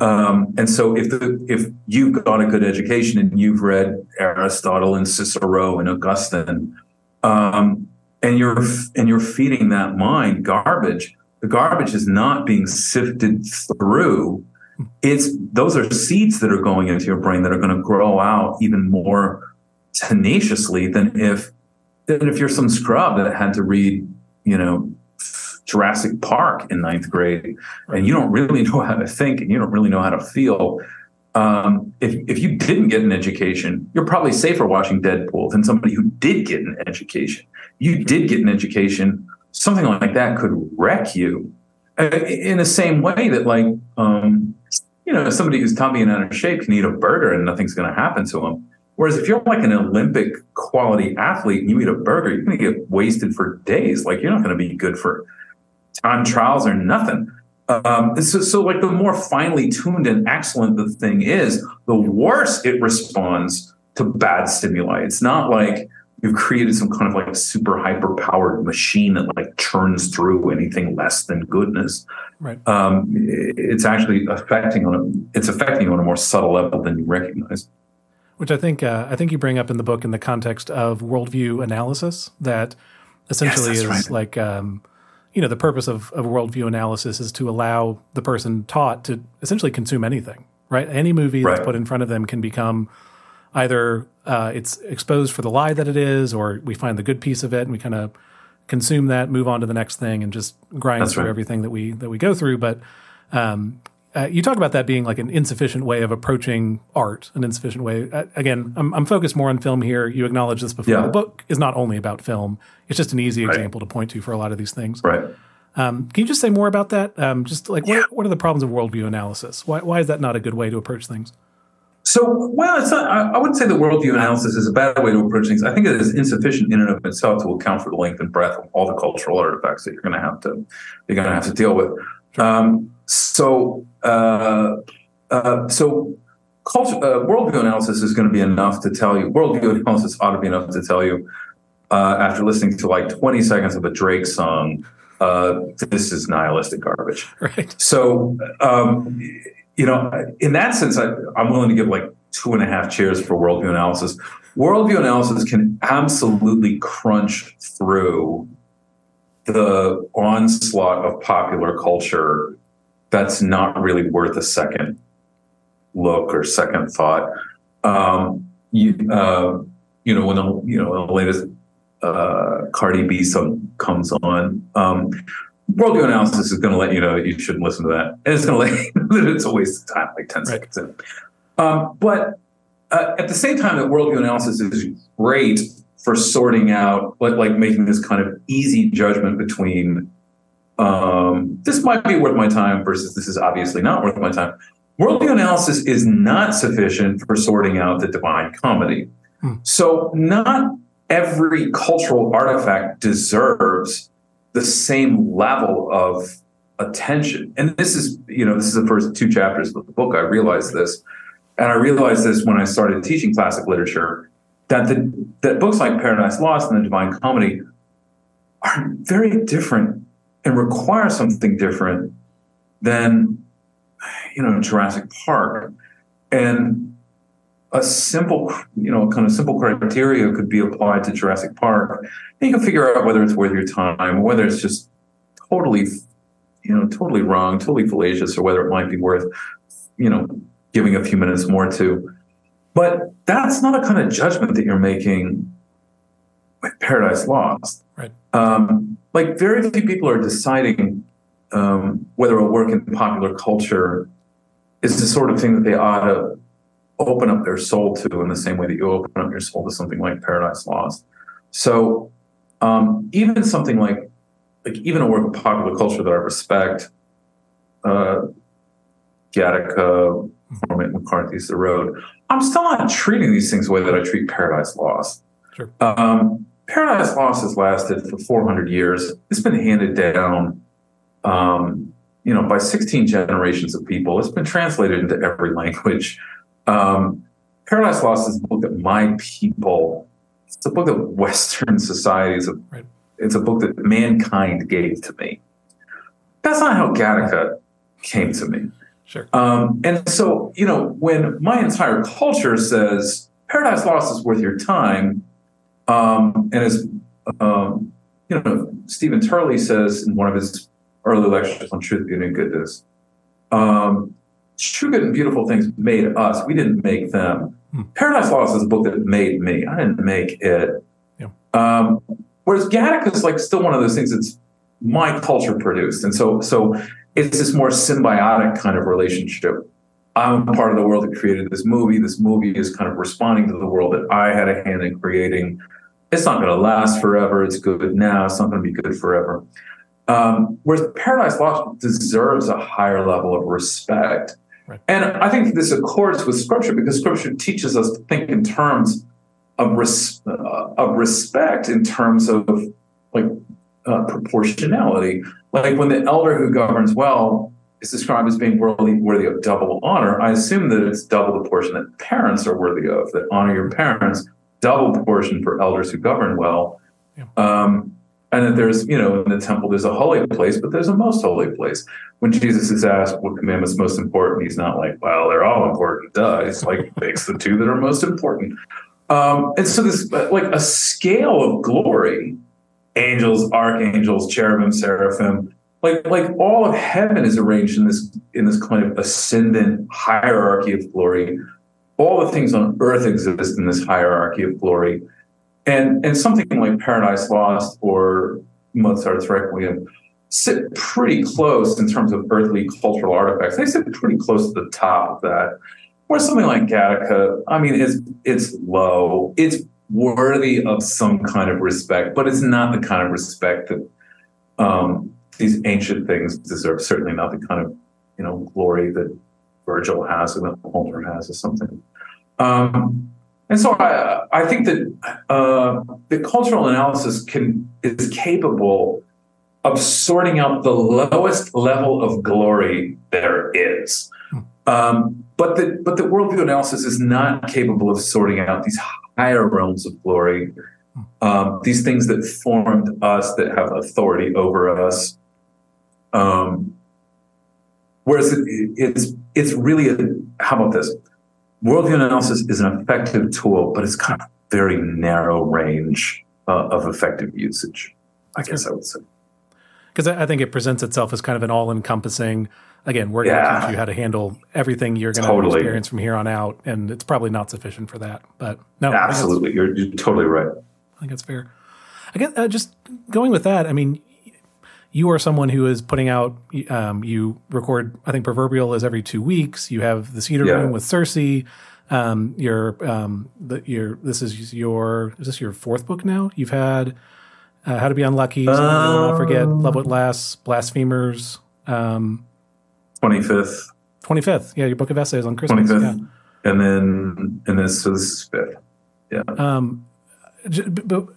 Um, and so if the, if you've got a good education and you've read Aristotle and Cicero and Augustine, um, and you're and you're feeding that mind garbage, the garbage is not being sifted through. It's those are seeds that are going into your brain that are going to grow out even more tenaciously than if than if you're some scrub that had to read, you know, Jurassic Park in ninth grade, and you don't really know how to think and you don't really know how to feel. Um, if if you didn't get an education, you're probably safer watching Deadpool than somebody who did get an education. You did get an education something like that could wreck you uh, in the same way that like um, you know somebody who's tummy and out of shape can eat a burger and nothing's going to happen to them whereas if you're like an olympic quality athlete and you eat a burger you're going to get wasted for days like you're not going to be good for time trials or nothing um, so, so like the more finely tuned and excellent the thing is the worse it responds to bad stimuli it's not like you've created some kind of like super hyper powered machine that like churns through anything less than goodness. Right. Um, it's actually affecting on a, it's affecting on a more subtle level than you recognize. Which I think uh, I think you bring up in the book in the context of worldview analysis that essentially yes, is right. like um, you know the purpose of, of worldview analysis is to allow the person taught to essentially consume anything right? Any movie that's put in front of them can become either uh, it's exposed for the lie that it is, or we find the good piece of it and we kind of consume that, move on to the next thing, and just grind That's through right. everything that we that we go through. But um, uh, you talk about that being like an insufficient way of approaching art, an insufficient way. Uh, again, I'm, I'm focused more on film here. You acknowledge this before. Yeah. The book is not only about film; it's just an easy Right. example to point to for a lot of these things. Right. Um, can you just say more about that? Um, just like what, what are the problems of worldview analysis? Why, why is that not a good way to approach things? So, well, it's not, I, I wouldn't say that worldview analysis is a bad way to approach things. I think it is insufficient in and of itself to account for the length and breadth of all the cultural artifacts that you're going to have to you're going to have to deal with. Um, so, uh, uh, so culture, uh, worldview analysis is going to be enough to tell you. Worldview analysis ought to be enough to tell you uh, after listening to like 20 seconds of a Drake song. Uh, this is nihilistic garbage. Right. So, um, you know, in that sense, I, I'm willing to give like two and a half cheers for worldview analysis. Worldview analysis can absolutely crunch through the onslaught of popular culture that's not really worth a second look or second thought. Um, you, uh, you know, when the, you know the latest uh, Cardi B song comes on, um, worldview analysis is going to let you know that you shouldn't listen to that, and it's going to let you know that it's a waste of time, like ten Right. seconds in. Um, but uh, at the same time, that worldview analysis is great for sorting out, like, like making this kind of easy judgment between um, this might be worth my time versus this is obviously not worth my time. Worldview analysis is not sufficient for sorting out the divine comedy. Hmm. So, not every cultural artifact deserves the same level of attention. And this is, you know, this is the first two chapters of the book. I realized this. And I realized this when I started teaching classic literature that the that books like Paradise Lost and the Divine Comedy are very different and require something different than you know Jurassic Park. And a simple, you know, kind of simple criteria could be applied to Jurassic Park. And you can figure out whether it's worth your time, or whether it's just totally, you know, totally wrong, totally fallacious, or whether it might be worth, you know, giving a few minutes more to. But that's not a kind of judgment that you're making with Paradise Lost. Right. Um, like very few people are deciding um, whether a work in popular culture is the sort of thing that they ought to open up their soul to in the same way that you open up your soul to something like Paradise Lost. So um, even something like like even a work of popular culture that I respect, uh, Gattaca, Cormac McCarthy's The Road, I'm still not treating these things the way that I treat Paradise Lost. Sure. Um, Paradise Lost has lasted for 400 years. It's been handed down, um, you know, by 16 generations of people. It's been translated into every language. Um, Paradise Lost is a book that my people. It's a book that Western societies. Right. It's a book that mankind gave to me. That's not how Gattaca came to me. Sure. Um, and so, you know, when my entire culture says Paradise Lost is worth your time, um, and as um, you know, Stephen Turley says in one of his early lectures on truth, beauty, and goodness, um, true, good, and beautiful things made us. We didn't make them. Hmm. Paradise Lost is a book that made me. I didn't make it. Yeah. Um, whereas Gattaca is like still one of those things that's my culture produced, and so so it's this more symbiotic kind of relationship. I'm part of the world that created this movie. This movie is kind of responding to the world that I had a hand in creating. It's not going to last forever. It's good now. It's not going to be good forever. Um, whereas Paradise Lost deserves a higher level of respect. Right. And I think this accords with Scripture because Scripture teaches us to think in terms of, res- uh, of respect, in terms of like uh, proportionality. Like when the elder who governs well is described as being worthy, worthy of double honor, I assume that it's double the portion that parents are worthy of, that honor your parents, double portion for elders who govern well. Yeah. Um, and that there's, you know, in the temple, there's a holy place, but there's a most holy place. When Jesus is asked what commandment's most important, he's not like, well, they're all important. Duh. He's like, picks the two that are most important. Um, and so this, like a scale of glory angels, archangels, cherubim, seraphim, like like all of heaven is arranged in this in this kind of ascendant hierarchy of glory. All the things on earth exist in this hierarchy of glory, and and something like Paradise Lost or Mozart's Requiem sit pretty close in terms of earthly cultural artifacts. They sit pretty close to the top of that. Or something like Gattaca, I mean, it's it's low. It's worthy of some kind of respect, but it's not the kind of respect that um, these ancient things deserve. Certainly not the kind of you know glory that Virgil has and that Homer has, or something. Um, and so I, I think that uh, the cultural analysis can is capable of sorting out the lowest level of glory there is. Um, but the but the worldview analysis is not capable of sorting out these higher realms of glory, um, these things that formed us, that have authority over us. Um, whereas it, it's it's really a, how about this? Worldview analysis is an effective tool, but it's kind of very narrow range uh, of effective usage. I guess I would say because I think it presents itself as kind of an all-encompassing. Again, we're going to teach you how to handle everything you're going to totally. experience from here on out, and it's probably not sufficient for that. But no, absolutely, you're, you're, totally right. I think that's fair. Again, uh, just going with that, I mean, you are someone who is putting out. Um, you record, I think, proverbial is every two weeks. You have the Cedar yeah. Room with CiRCE. Um, your um, the, your this is your is this your fourth book now? You've had uh, How to Be Unlucky, um, I'll Forget, Love What Lasts, Blasphemers. Um, 25th. 25th. Yeah, your book of essays on Christmas. 25th. Yeah. And then, and then, so this is fifth. Yeah. Um, but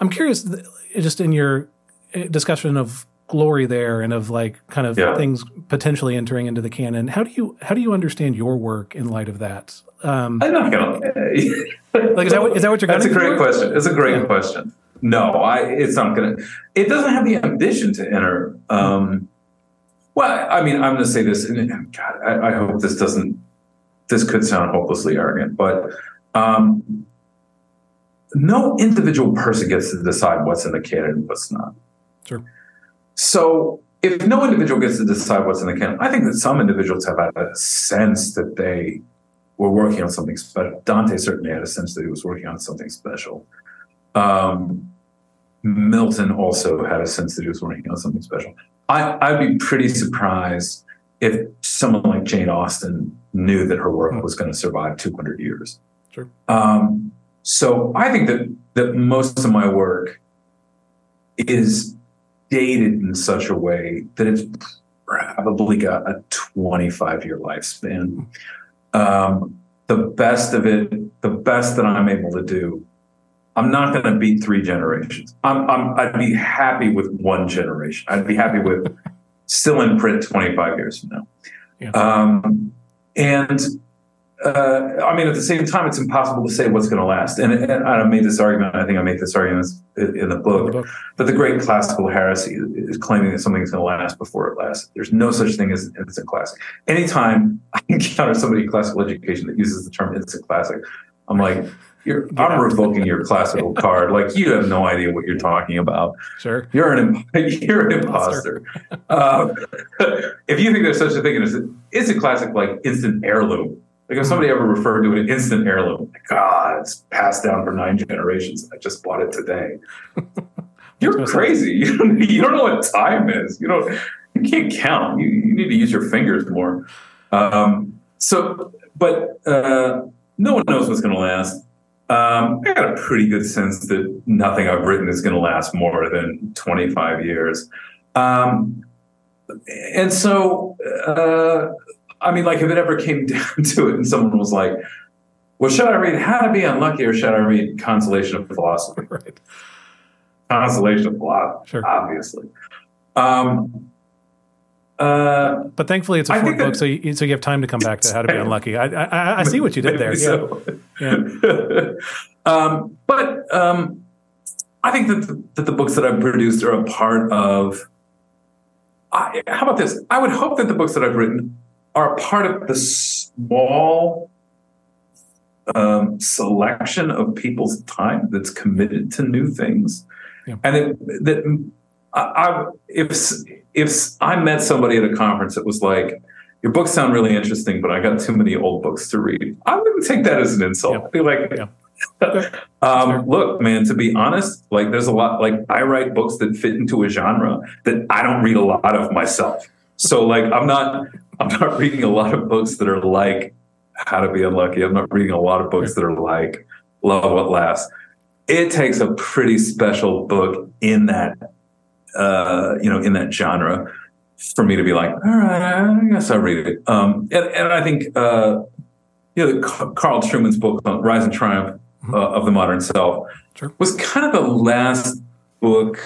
I'm curious, just in your discussion of glory there and of like kind of yeah. things potentially entering into the canon. How do you how do you understand your work in light of that? Um, I'm not gonna like is that what, is that what you're? Going to That's a great for? question. It's a great yeah. question. No, I. It's not going to. It doesn't have the ambition to enter. Um, well, I mean, I'm going to say this, and God, I, I, hope this doesn't. This could sound hopelessly arrogant, but um, no individual person gets to decide what's in the canon and what's not. Sure. So if no individual gets to decide what's in the canon, I think that some individuals have had a sense that they were working on something special. Dante certainly had a sense that he was working on something special. Um, Milton also had a sense that he was working on something special. I, I'd be pretty surprised if someone like Jane Austen knew that her work hmm. was going to survive 200 years. Sure. Um, so I think that that most of my work is dated in such a way that it's probably got a 25 year lifespan. Um, the best of it, the best that I'm able to do I'm not going to beat three generations. I'm, I'm, I'd be happy with one generation. I'd be happy with still in print 25 years from now. Yeah. Um, and uh, I mean, at the same time, it's impossible to say what's going to last. And, and, I made this argument. I think I made this argument in the book. The book. But the great classical heresy is claiming that something is going to last before it lasts. There's no such thing as an instant classic. Anytime I encounter somebody in classical education that uses the term instant classic, I'm like, you're, I'm revoking your classical card. Like you have no idea what you're talking about. Sure, you're an you're an imposter. um, if you think there's such a thing as instant classic, like instant heirloom. Like if somebody ever referred to an instant heirloom, like God, it's passed down for nine generations. I just bought it today. You're crazy. You don't, you don't know what time is. You don't. You can't count. You, you need to use your fingers more. Um, so, but uh, no one knows what's going to last. Um, I got a pretty good sense that nothing I've written is going to last more than 25 years. Um, and so, uh, I mean, like if it ever came down to it and someone was like, well, should I read How to Be Unlucky or should I read Consolation of Philosophy? Right. Consolation of Philosophy, sure. obviously. Um, uh, but thankfully, it's a fourth book, so you, so you have time to come back to how to be unlucky. I, I, I see what you did there. So. Yeah. um, but um, I think that the, that the books that I've produced are a part of. I, how about this? I would hope that the books that I've written are part of the small um, selection of people's time that's committed to new things, yeah. and it, that I, I, if if I met somebody at a conference that was like, your books sound really interesting, but I got too many old books to read. I wouldn't take that as an insult. Yeah. I'd be like, yeah. um, look, man, to be honest, like there's a lot, like I write books that fit into a genre that I don't read a lot of myself. So like, I'm not, I'm not reading a lot of books that are like how to be unlucky. I'm not reading a lot of books that are like love what lasts. It takes a pretty special book in that, uh, you know, in that genre for me to be like, all right, I guess I'll read it. Um, and, and I think, uh, you know, Carl Trueman's book, Rise and Triumph mm-hmm. uh, of the Modern Self, sure. was kind of the last book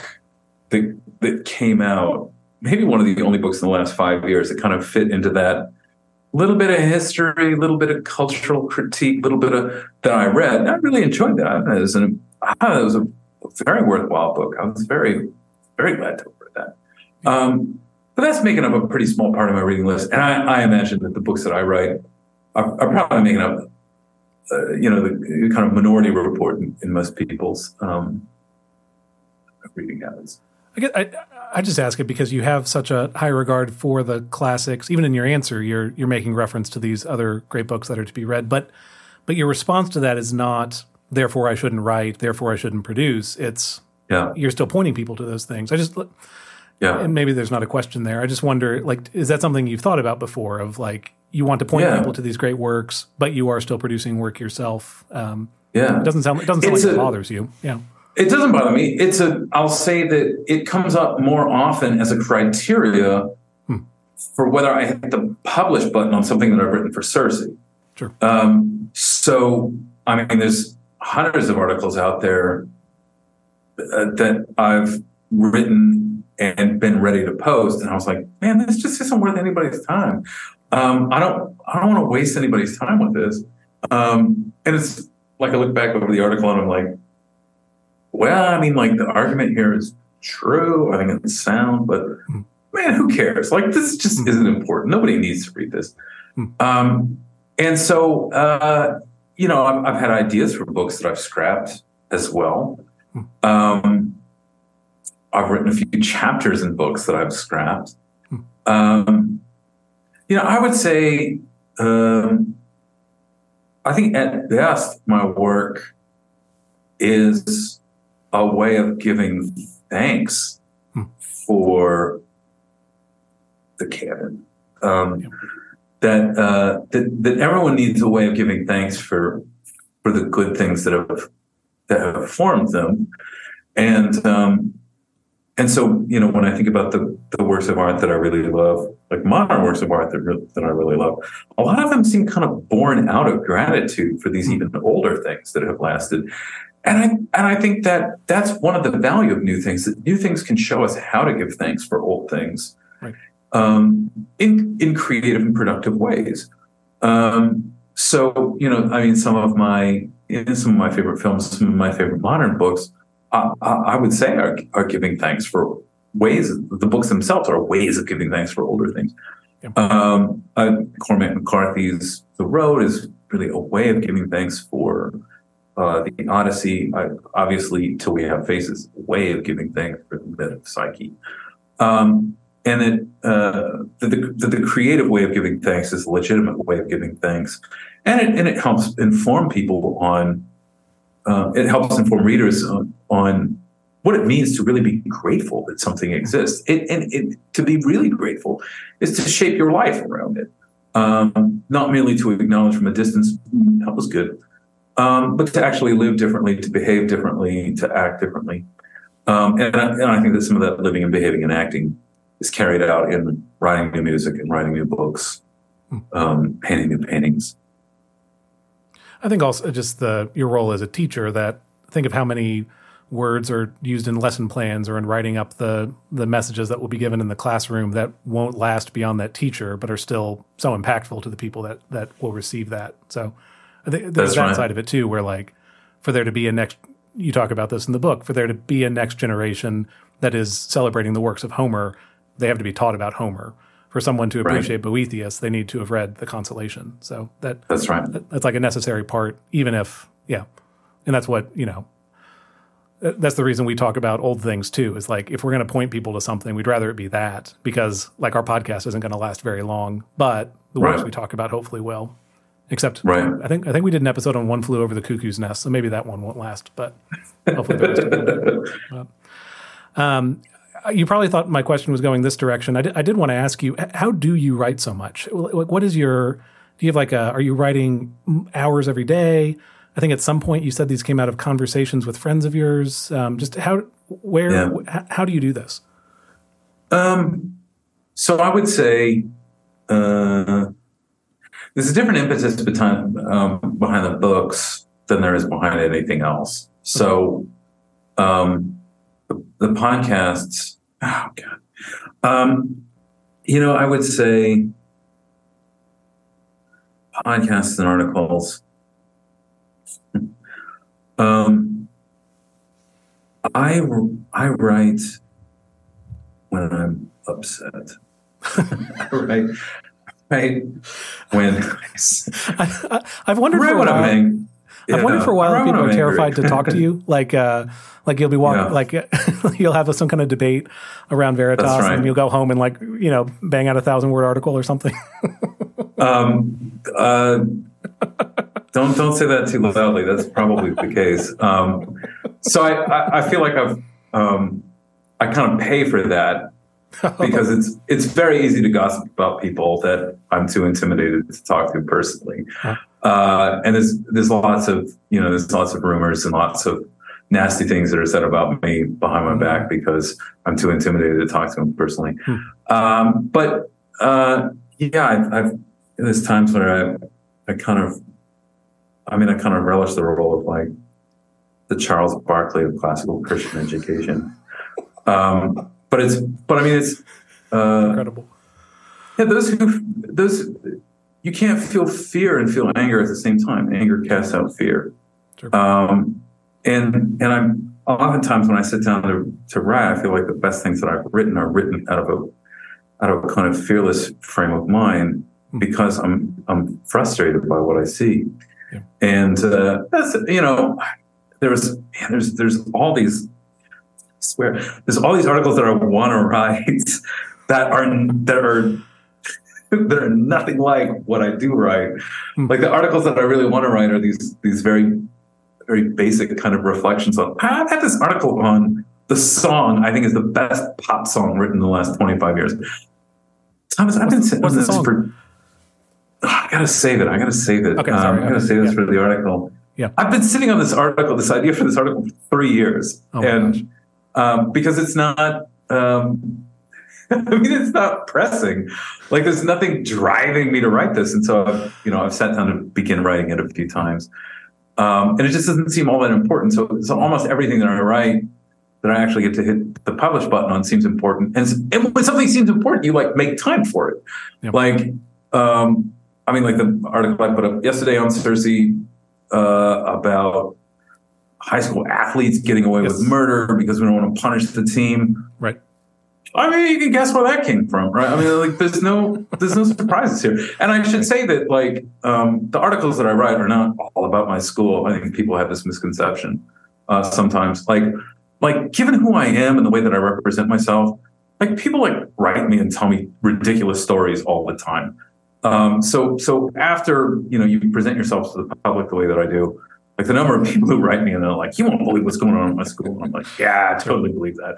that, that came out, maybe one of the only books in the last five years that kind of fit into that little bit of history, a little bit of cultural critique, a little bit of that I read. I really enjoyed that. It was, an, it was a very worthwhile book. I was very, very glad to read that. Um, but that's making up a pretty small part of my reading list. And I, I imagine that the books that I write are, are probably making up, uh, you know, the kind of minority report in, in most people's um, reading habits. I, guess, I, I just ask it because you have such a high regard for the classics. Even in your answer, you're you're making reference to these other great books that are to be read. But but your response to that is not therefore I shouldn't write, therefore I shouldn't produce. It's yeah. you're still pointing people to those things. I just yeah. And maybe there's not a question there. I just wonder, like, is that something you've thought about before? Of like, you want to point yeah. people to these great works, but you are still producing work yourself. Um, yeah, it doesn't sound. It doesn't sound it's like a, it bothers you. Yeah. It doesn't bother me. It's a. I'll say that it comes up more often as a criteria hmm. for whether I hit the publish button on something that I've written for CiRCE. Sure. Um, so I mean, there's hundreds of articles out there uh, that I've written and been ready to post. And I was like, man, this just isn't worth anybody's time. Um, I don't, I don't want to waste anybody's time with this. Um, and it's like I look back over the article and I'm like, well, I mean, like the argument here is true. I think it's sound, but man, who cares? Like this just isn't important. Nobody needs to read this. Um, and so, uh, you know, I've, I've, had ideas for books that I've scrapped as well. Um, I've written a few chapters in books that I've scrapped. Hmm. Um, you know, I would say, um, I think at best, my work is a way of giving thanks hmm. for the canon. Um, yeah. That, uh, that that everyone needs a way of giving thanks for for the good things that have that have formed them, and um, and so, you know, when I think about the, the works of art that I really love, like modern works of art that, re- that I really love, a lot of them seem kind of born out of gratitude for these hmm. even older things that have lasted. And I and I think that that's one of the value of new things. That new things can show us how to give thanks for old things, right. um, in in creative and productive ways. Um, so you know, I mean, some of my in some of my favorite films, some of my favorite modern books I, I would say are, are giving thanks for ways. The books themselves are ways of giving thanks for older things. Yeah. Um, uh, Cormac McCarthy's The Road is really a way of giving thanks for uh, the Odyssey. Obviously, Till We Have Faces, way of giving thanks for the myth of Psyche. Um, and that, uh, the, the, the, creative way of giving thanks is a legitimate way of giving thanks. And it, and it helps inform people on uh, it helps inform readers on, on, what it means to really be grateful that something exists. It, and it, to be really grateful is to shape your life around it, um, not merely to acknowledge from a distance, that was good, um, but to actually live differently, to behave differently, to act differently. Um, and, I, and I think that some of that living and behaving and acting is carried out in writing new music and writing new books, hmm. um, painting new paintings. I think also just the your role as a teacher that think of how many words are used in lesson plans or in writing up the the messages that will be given in the classroom that won't last beyond that teacher but are still so impactful to the people that that will receive that. So there's That's that right. side of it too where like for there to be a next you talk about this in the book for there to be a next generation that is celebrating the works of Homer they have to be taught about Homer for someone to appreciate right. Boethius, they need to have read the Consolation. So that that's right. That, that's like a necessary part, even if yeah, and that's what you know. that's the reason we talk about old things too. Is like if we're going to point people to something, we'd rather it be that because like our podcast isn't going to last very long, but the works we talk about hopefully will. Except, right. I think I think we did an episode on One Flew Over the Cuckoo's Nest, so maybe that one won't last. But hopefully, the rest um, you probably thought my question was going this direction. I did, I did want to ask you, how do you write so much? Like, what is your? Do you have like a? Are you writing hours every day? I think at some point you said these came out of conversations with friends of yours. Um, just how, where, yeah. how do you do this? Um, so I would say uh, there's a different impetus behind um, behind the books than there is behind anything else. So um, the, the, podcasts, oh god, um, you know, I would say podcasts and articles um, I I write when I'm upset. I write right when I, have wondered for a while. I'm yeah, I've wondered no, for a while if people are terrified to talk to you. Like, uh, like you'll be walking, yeah. like you'll have some kind of debate around Veritas, right. and you'll go home and like you know bang out a thousand word article or something. um, uh, don't don't say that too loudly. That's probably the case. Um, so I, I, I feel like I've um, I kind of pay for that because it's it's very easy to gossip about people that I'm too intimidated to talk to personally. Uh, and there's there's lots of you know there's lots of rumors and lots of nasty things that are said about me behind my back because I'm too intimidated to talk to them personally. Hmm. Um, but uh, yeah, I've, I've there's times where I I kind of I mean, I kind of relish the role of like the Charles Barkley of classical Christian education. Um, but it's, but I mean, it's uh, incredible. Yeah, those who those you can't feel fear and feel anger at the same time. Anger casts out fear. Sure. Um, and and I'm oftentimes when I sit down to, to write, I feel like the best things that I've written are written out of a out of a kind of fearless frame of mind hmm. because I'm I'm frustrated by what I see. Yeah. And uh, that's you know, there's there's there's all these swear there's all these articles that I want to write that are that are that are nothing like what I do write. Mm-hmm. Like the articles that I really want to write are these these very very basic kind of reflections on. I've had this article on the song I think is the best pop song written in the last 25 years. Thomas, I've been sitting on this for I gotta save it. I gotta save it. Okay, sorry. Um, I gotta save this yeah. for the article. Yeah, I've been sitting on this article, this idea for this article for three years, oh and um, because it's not. Um, I mean, it's not pressing. Like, there's nothing driving me to write this, and so I've, you know, I've sat down to begin writing it a few times, um, and it just doesn't seem all that important. So, so almost everything that I write that I actually get to hit the publish button on seems important. And, and when something seems important, you like make time for it. Yep. Like, um, I mean, like the article I put up yesterday on Circe uh, about high school athletes getting away yes. with murder because we don't want to punish the team. Right. I mean, you can guess where that came from, right? I mean, like, there's no, there's no surprises here. And I should say that, like, um, the articles that I write are not all about my school. I think people have this misconception uh, sometimes. Like, like, given who I am and the way that I represent myself, like, people like write me and tell me ridiculous stories all the time. Um, so, so after you know you present yourself to the public the way that I do, like the number of people who write me and they're like, "You won't believe what's going on in my school," and I'm like, "Yeah, I totally believe that."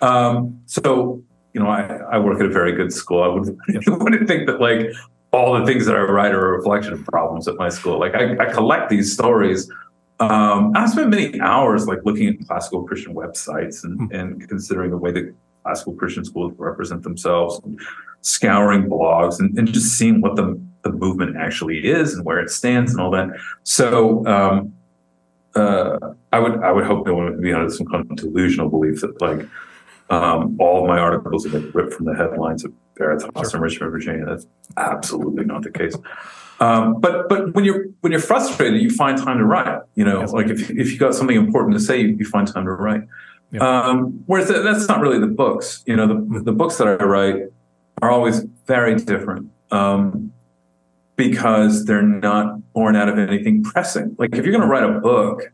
Um, so, you know, I, I work at a very good school. I would wouldn't think that like all the things that I write are a reflection of problems at my school. Like I, I collect these stories. Um, I spend many hours like looking at classical Christian websites and, hmm. and considering the way that classical Christian schools represent themselves, and scouring blogs, and, and, just seeing what the, the movement actually is and where it stands and all that. So um, uh, I would I would hope no one would be under some kind of delusional belief that like um, all of my articles have been ripped from the headlines of Veritas sure. and Richmond, Virginia. That's absolutely not the case. Um, but but when you're when you're frustrated, you find time to write. You know, yes. like if if you got something important to say, you, you find time to write. Yeah. Um, whereas that's not really the books. You know, the, the books that I write are always very different um, because they're not born out of anything pressing. Like if you're going to write a book,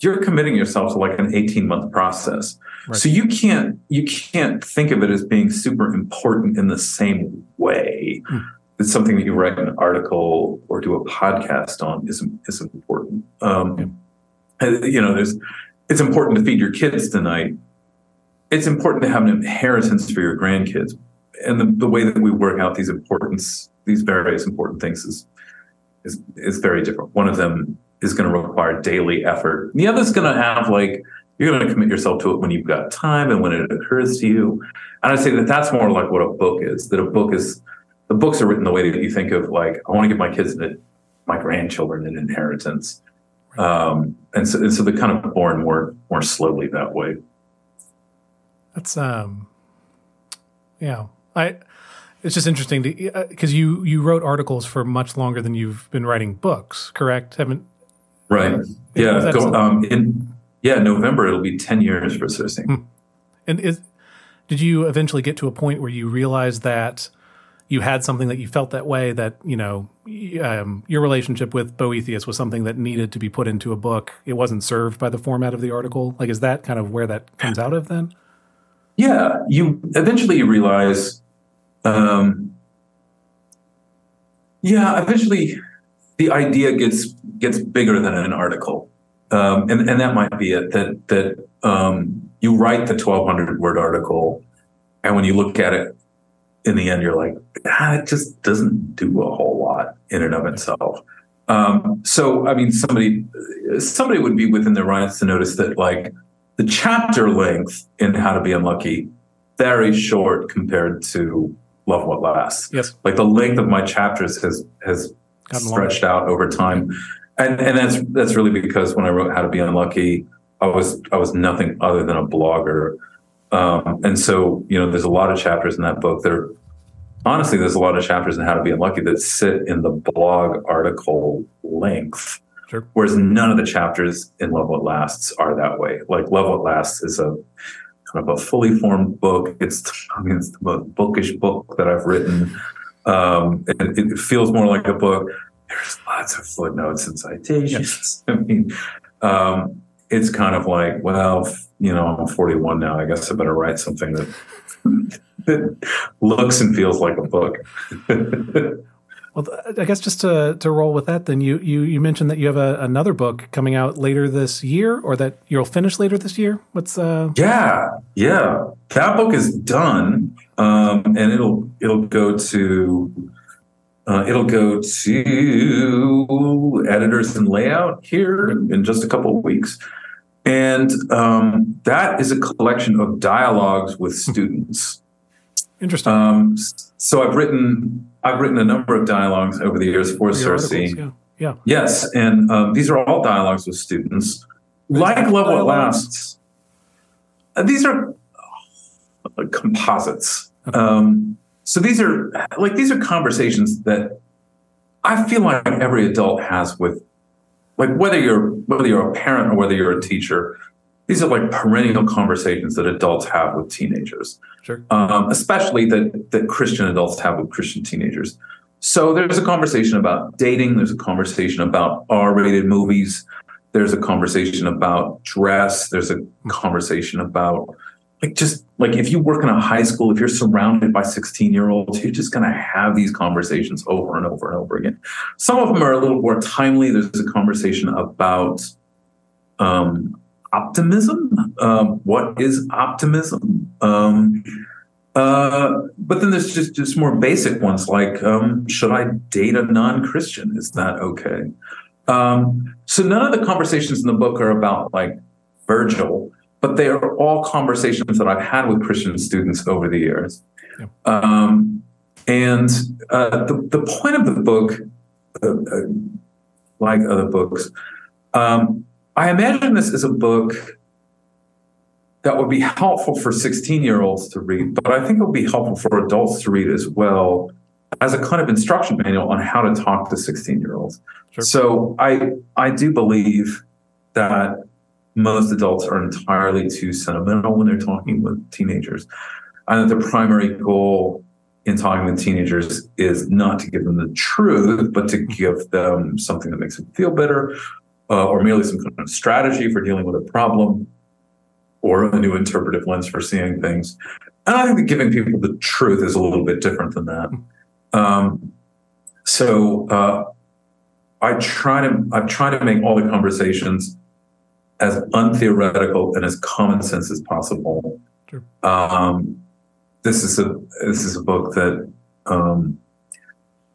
you're committing yourself to like an 18 month process. Right. So you can't you can't think of it as being super important in the same way. Hmm. It's something that you write an article or do a podcast on is is important. Um, yeah. You know, there's it's important to feed your kids tonight. It's important to have an inheritance for your grandkids, and the, the way that we work out these importance, these various important things, is is is very different. One of them is going to require daily effort. The other is going to have like you're going to commit yourself to it when you've got time and when it occurs to you. And I say that that's more like what a book is. That a book is the books are written the way that you think of like I want to give my kids an, my grandchildren an inheritance. Um, and so, and so they're kind of born more more slowly that way. That's um, yeah. I it's just interesting because uh, you you wrote articles for much longer than you've been writing books, correct? Haven't right? Uh, yeah, go, um, in yeah November it'll be ten years for Circe. Hmm. And is did you eventually get to a point where you realized that you had something that you felt that way that you know um, your relationship with Boethius was something that needed to be put into a book? It wasn't served by the format of the article. Like, is that kind of where that comes out of then? Yeah, you eventually you realize. Um, yeah, eventually the idea gets gets bigger than an article, um, and and that might be it. That that um, you write the twelve hundred word article, and when you look at it in the end, you're like, ah, it just doesn't do a whole lot in and of itself. Um, so, I mean, somebody somebody would be within their rights to notice that, like, the chapter length in How to Be Unlucky very short compared to Love What Lasts. Yes, like the length of my chapters has has stretched out over time, and and that's that's really because when I wrote How to Be Unlucky, I was I was nothing other than a blogger. Um, and so, you know, there's a lot of chapters in that book that are honestly, there's a lot of chapters in How to Be Unlucky that sit in the blog article length. Sure. Whereas none of the chapters in Love What Lasts are that way. Like Love What Lasts is a kind of a fully formed book. It's I mean it's the most bookish book that I've written. Um, it, it, feels more like a book. There's lots of footnotes and citations. I mean, um, it's kind of like, well, you know, I'm 41 now. I guess I better write something that that looks and feels like a book. well, I guess just to to roll with that, then you you you mentioned that you have a, another book coming out later this year, or that you'll finish later this year. What's uh? Yeah, yeah, that book is done, um, and it'll it'll go to. Uh, it'll go to editors and layout here in just a couple of weeks. And um, that is a collection of dialogues with students. Interesting. Um, so I've written I've written a number of dialogues over the years for Circe. Yeah. yeah. Yes, and um, these are all dialogues with students. like Love What Lasts. Uh, these are uh, composites. Okay. Um, so these are like these are conversations that I feel like every adult has with like whether you're whether you're a parent or whether you're a teacher these are like perennial conversations that adults have with teenagers sure. um, especially that that christian adults have with christian teenagers so there's a conversation about dating there's a conversation about r-rated movies there's a conversation about dress there's a conversation about like just like if you work in a high school, if you're surrounded by 16 year olds, you're just to have these conversations over and over and over again. Some of them are a little more timely. There's a conversation about um, optimism. Um, what is optimism? Um, uh, but then there's just just more basic ones like um, should I date a non-Christian? Is that okay? Um, so none of the conversations in the book are about like Virgil but they are all conversations that I've had with Christian students over the years. Yeah. Um, and uh, the, the point of the book, uh, uh, like other books, um, I imagine this is a book that would be helpful for 16 year olds to read, but I think it would be helpful for adults to read as well as a kind of instruction manual on how to talk to 16 year olds. Sure. So I, I do believe that most adults are entirely too sentimental when they're talking with teenagers. And that the primary goal in talking with teenagers is not to give them the truth, but to give them something that makes them feel better uh, or merely some kind of strategy for dealing with a problem, or a new interpretive lens for seeing things. And I think that giving people the truth is a little bit different than that. Um, so uh, I try to I try to make all the conversations as untheoretical and as common sense as possible. Sure. Um, this is a this is a book that um,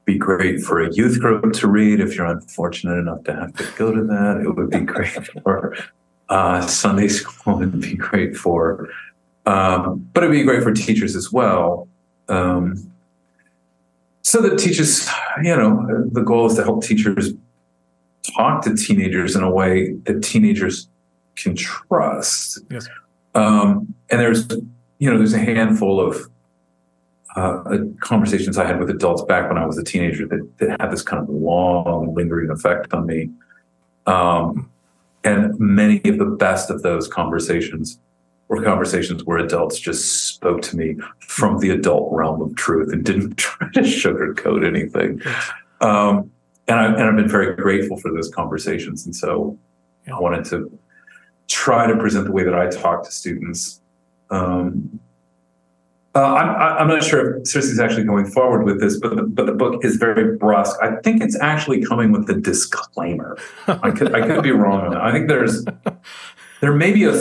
be great for a youth group to read if you're unfortunate enough to have to go to that. It would be great for uh, Sunday school. It'd be great for, um, but it'd be great for teachers as well. Um, so that teachers, you know, the goal is to help teachers talk to teenagers in a way that teenagers can trust. Yes. Um, and there's, you know, there's a handful of uh, conversations I had with adults back when I was a teenager that, that had this kind of long, lingering effect on me. Um, and many of the best of those conversations were conversations where adults just spoke to me from the adult realm of truth and didn't try to sugarcoat anything. Um, and, I, and I've been very grateful for those conversations. And so I wanted to try to present the way that I talk to students um, uh, I'm, I'm not sure if is actually going forward with this, but the, but the book is very brusque. I think it's actually coming with a disclaimer. I could I could be wrong on that. I think there's there may be a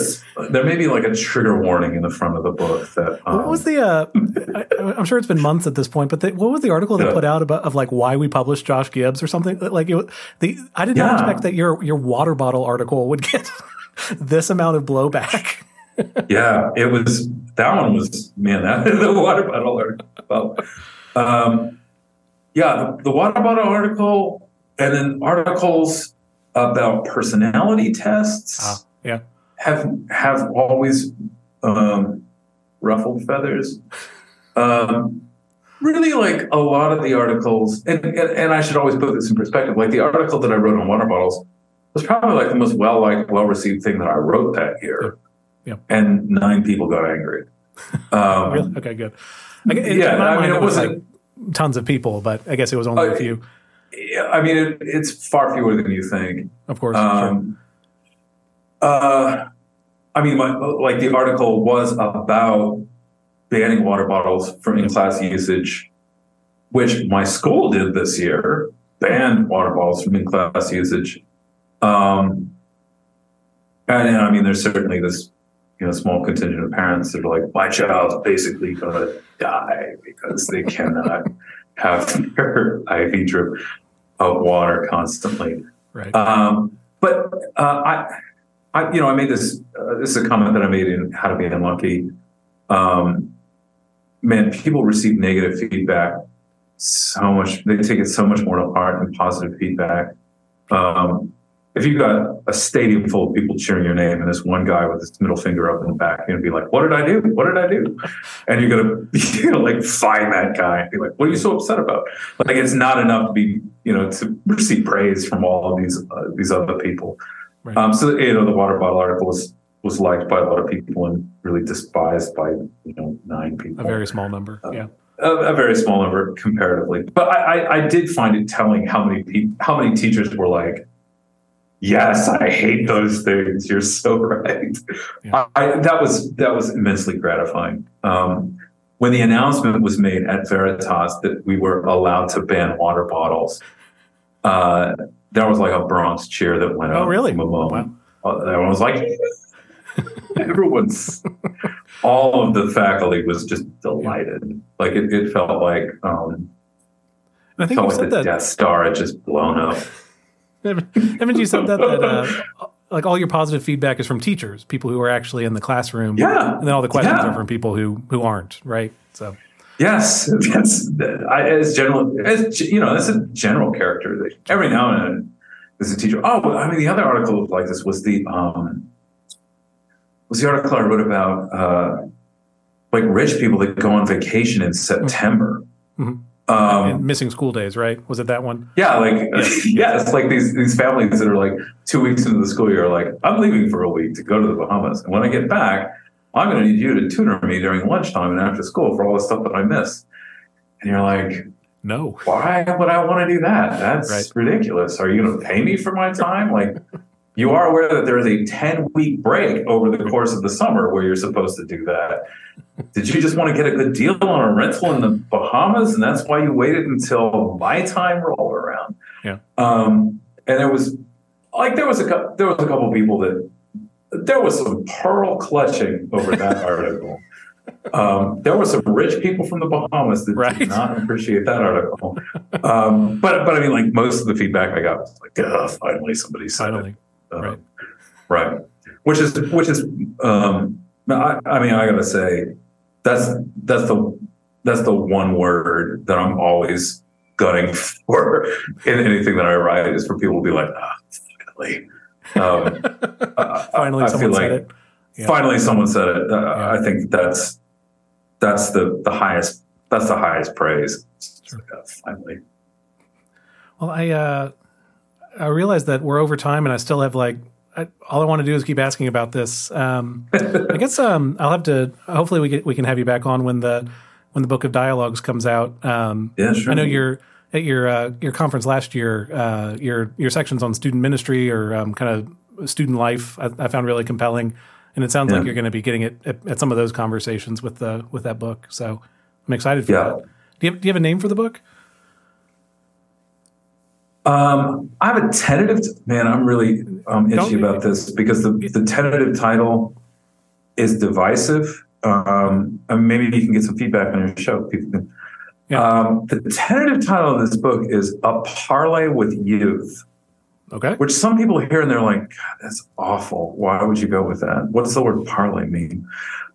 there may be like a trigger warning in the front of the book that. Um, what was the? Uh, I, am sure it's been months at this point, but the, what was the article they put out about of like why we published Josh Gibbs or something? Like it, the I did not yeah. expect that your your water bottle article would get this amount of blowback yeah, it was that one was man that the water bottle article. Um, yeah, the, the, water bottle article, and then articles about personality tests. Uh, yeah, have have always um, ruffled feathers. Um, really, like a lot of the articles, and, and and I should always put this in perspective. Like the article that I wrote on water bottles was probably like the most well liked, well received thing that I wrote that year. Yeah. And nine people got angry. Um, really? Okay, good. I, yeah, I mean, it, it wasn't like tons of people, but I guess it was only uh, a few. Yeah, I mean, it, it's far fewer than you think. Of course. Um, sure. uh, I mean, my, like the article was about banning water bottles from in-class usage, which my school did this year, banned water bottles from in-class usage. Um, and, and I mean, there's certainly this you know, small contingent of parents that are like, my child's basically going to die because they cannot have their IV drip of water constantly. Right. Um, but uh, I, I, you know, I made this. Uh, this is a comment that I made in How to Be Unlucky. Um, man, people receive negative feedback so much. They take it so much more to heart than positive feedback. Um, if you've got a stadium full of people cheering your name and this one guy with his middle finger up in the back, you're gonna be like, "What did I do? What did I do?" And you're gonna, you're gonna like find that guy and be like, "What are you so upset about?" Like it's not enough to be, you know, to receive praise from all of these uh, these other people. Right. Um, so you know, the water bottle article was was liked by a lot of people and really despised by you know nine people. A very small number, uh, yeah. A, a, very small number comparatively, but I, I, I did find it telling how many people, how many teachers were like yes, I hate those things. You're so right. Yeah. I, that was that was immensely gratifying. Um, when the announcement was made at Veritas that we were allowed to ban water bottles, uh, there was like a Bronx cheer that went oh, up. really? Wow. Uh, everyone was like, everyone's, all of the faculty was just delighted. Yeah. Like it, it, felt like, um, I think felt like the that. Death Star had just blown up. Haven't you said that? that uh, like all your positive feedback is from teachers, people who are actually in the classroom. Yeah, and then all the questions yeah. are from people who who aren't. Right. So. Yes, that's I, as general as you know. That's a general character. Every now and then, there's a teacher. Oh, I mean, the other article like this was the um, was the article I wrote about uh, like rich people that go on vacation in September. Mm-hmm. Um, missing school days, right? Was it that one? Yeah, like yeah. it's like these these families that are like two weeks into the school year, like I'm leaving for a week to go to the Bahamas, and when I get back, I'm going to need you to tutor me during lunchtime and after school for all the stuff that I miss. And you're like, No. Why would I want to do that? That's Right. ridiculous. Are you going to pay me for my time? Like, you are aware that there is a 10 week break over the course of the summer where you're supposed to do that. Did you just want to get a good deal on a rental in the Bahamas? And that's why you waited until my time rolled around. Yeah. Um, and there was like, there was a, there was a couple people that there was some pearl clutching over that article. Um, there were some rich people from the Bahamas that Right. did not appreciate that article. Um, but but I mean, like most of the feedback I got was like, finally somebody said Finally. It." Um, Right. right. Which is which is um, I, I mean, I gotta say that's that's the that's the one word that I'm always gunning for in anything that I write is for people to be like, ah, finally. Um, Finally, I, I someone said like it. Yeah. finally someone said it. Uh, Yeah. I think that's that's the the highest that's the highest praise. Sure. Uh, finally, Well, I uh, I realize that we're over time, and I still have like I, all I want to do is keep asking about this. Um, I guess um, I'll have to. Hopefully, we get, we can have you back on when the when the book of dialogues comes out. Um, yeah, sure. I know you're at your uh, your conference last year. Uh, your your sections on student ministry or um, kind of student life. I, I found really compelling, and it sounds like you're going to be getting it at, at some of those conversations with the with that book. So I'm excited for Yeah. that. Do you have, do you have a name for the book? Um, I have a tentative. Man, I'm really um, itchy about this because the, the tentative title is divisive. Um, and maybe you can get some feedback on your show. Um, the tentative title of this book is "A Parlay with Youth," Okay. which some people hear and they're like, God, "That's awful. Why would you go with that? What does the word parlay mean?"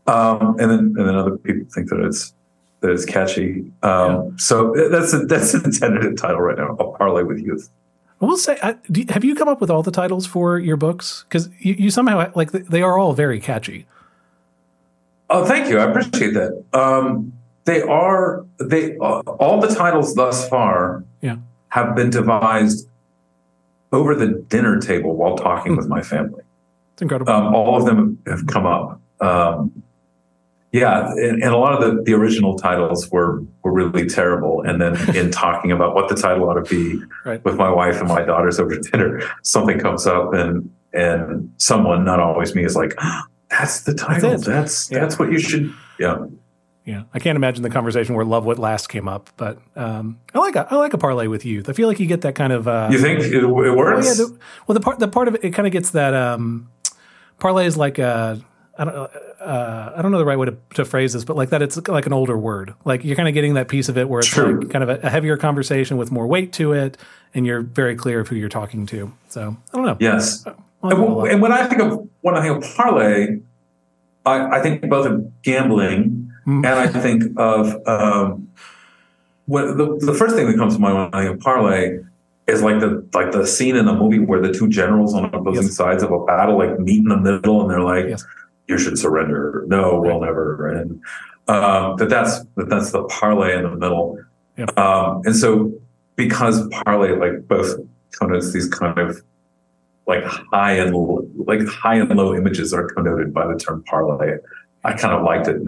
Um, and then and then other people think that it's that it's catchy. Um, So that's a, that's a tentative title right now. I'll Parlay with Youth." I will say, I, do, have you come up with all the titles for your books? Because you, you somehow like they are all very catchy. Oh, thank you. I appreciate that. Um, they are they uh, all the titles thus far Yeah. have been devised over the dinner table while talking with my family. It's incredible. Um, all of them have come up. Um, yeah, and, and a lot of the, the original titles were were really terrible. And then in talking about what the title ought to be Right. with my wife and my daughters over dinner, something comes up and and someone, not always me, is like, "Ah, "That's the title. it. That's Yeah. that's what you should." Yeah. yeah, I can't imagine the conversation where "Love What Last" came up, but um, I like a, I like a parlay with youth. I feel like you get that kind of. Uh, You think it, it well, works? yeah, the, well, the part the part of it, it kind of gets that um, parlay is like a. I don't, uh, I don't know the right way to, to phrase this, but like that, it's like an older word. Like you're kind of getting that piece of it where it's True. like kind of a, a heavier conversation with more weight to it, and you're very clear of who you're talking to. So I don't know. yes. And, it a w- lot. and when I think of when I think of parlay, I, I think both of gambling Mm. and I think of um, what the, the first thing that comes to mind when I think of parlay is like the like the scene in the movie where the two generals on opposing Yes. sides of a battle like meet in the middle and they're like, Yes. "You should surrender." No, we'll never. And um, that that's that that's the parlay in the middle. Yep. Um, and so because parlay like both connotes these kind of like high and l- like high and low images are connoted by the term parlay. I kind of liked it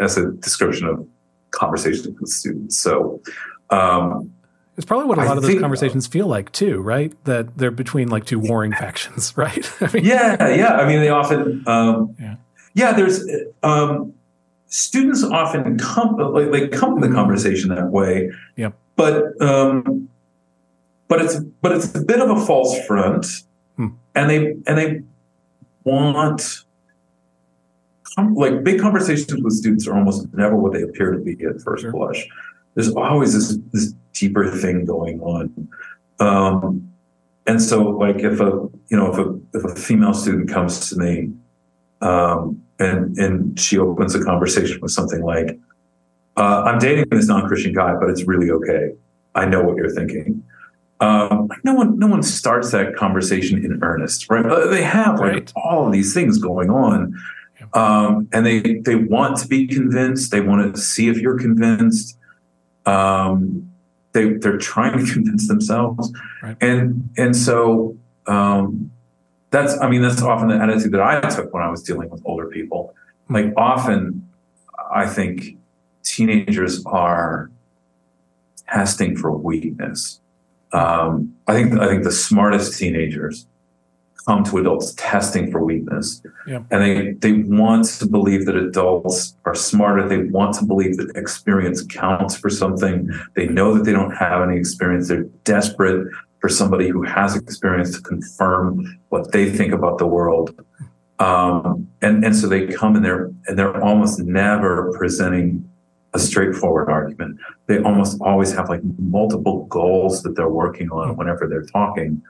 as a description of conversations with students. So, um, It's probably what a lot of those think- conversations feel like too, right? That they're between like two warring factions, right? I mean, yeah, yeah. I mean, they often, um, Yeah. yeah. There's um, students often come like they come to the conversation that way. Yeah. But um, but it's but it's a bit of a false front, Hmm. and they and they want. Like big conversations with students are almost never what they appear to be at first Sure. blush. There's always this this deeper thing going on, um, and so like if a you know if a if a female student comes to me, um, and and she opens a conversation with something like, uh, "I'm dating this non-Christian guy, but it's really okay. I know what you're thinking." Um, like no one no one starts that conversation in earnest, right? Uh, They have like Right. all of these things going on, um, and they they want to be convinced. They want to see if you're convinced. Um, they they're trying to convince themselves, Right. and and so um, that's I mean that's often the attitude that I took when I was dealing with older people. Like often, I think teenagers are testing for weakness. Um, I think I think the smartest teenagers come to adults testing for weakness, yeah. and they they want to believe that adults are smarter. They want to believe that experience counts for something. They know that they don't have any experience. They're desperate for somebody who has experience to confirm what they think about the world. Um, and and so they come and they're and they're almost never presenting a straightforward argument. They almost always have like multiple goals that they're working on whenever they're talking.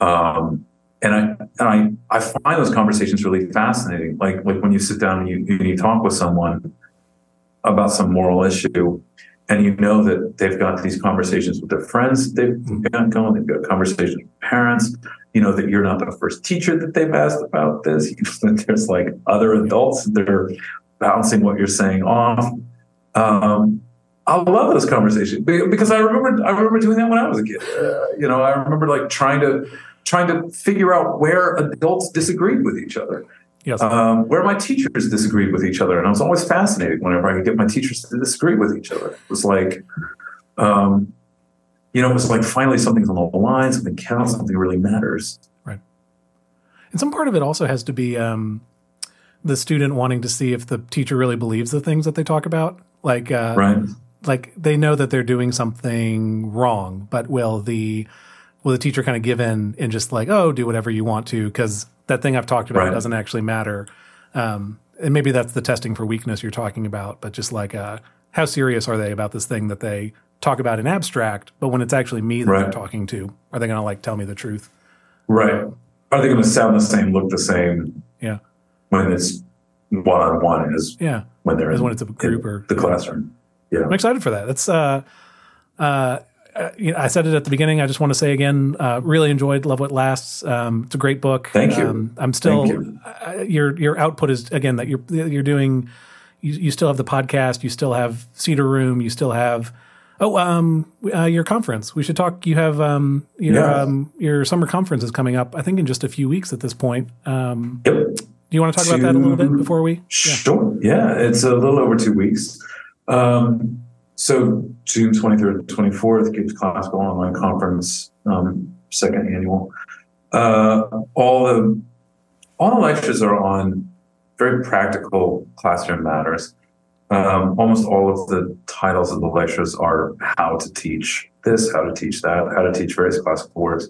Um, and I and I, I find those conversations really fascinating. Like like when you sit down and you, you talk with someone about some moral issue, and you know that they've got these conversations with their friends they've got going, they've got conversations with parents. You know that you're not the first teacher that they've asked about this. You know that there's like other adults that are bouncing what you're saying off. Um, I love those conversations because I remember I remember doing that when I was a kid. Uh, you know, I remember like trying to trying to figure out where adults disagreed with each other. Yes. Um, where my teachers disagreed with each other, and I was always fascinated whenever I could get my teachers to disagree with each other. It was like, um, you know, it was like finally something's on the line, something counts, something really matters. Right. And some part of it also has to be um, the student wanting to see if the teacher really believes the things that they talk about. Like, uh, right. like they know that they're doing something wrong, but will the will the teacher kind of give in and just like, oh, do whatever you want to because that thing I've talked about Right. doesn't actually matter. Um, and maybe that's the testing for weakness you're talking about, but just like, uh, how serious are they about this thing that they talk about in abstract, but when it's actually me that they're talking to, are they going to like tell me the truth? Right. Are they going to sound the same, look the same Yeah. when it's one on one is Yeah. when they're As in, when it's a group or- the classroom? Yeah. I'm excited for that. That's uh, uh, uh, you know, I said it at the beginning. I just want to say again, uh, really enjoyed Love What Lasts. Um, it's a great book. Thank you. Um, I'm still you. uh, your your output is again that you're you're doing. You, you still have the podcast. You still have Cedar Room. You still have oh um uh, your conference. We should talk. You have um your Yeah. um your summer conference is coming up. I think in just a few weeks at this point. Um, Yep. do you want to talk about that a little bit before we? Yeah. Sure. Yeah, it's a little over two weeks. Um, so June 23rd to 24th, Gibbs Classical Online Conference, um, second annual. Uh, all the all the lectures are on very practical classroom matters. Um, almost all of the titles of the lectures are how to teach this, how to teach that, how to teach various classical works,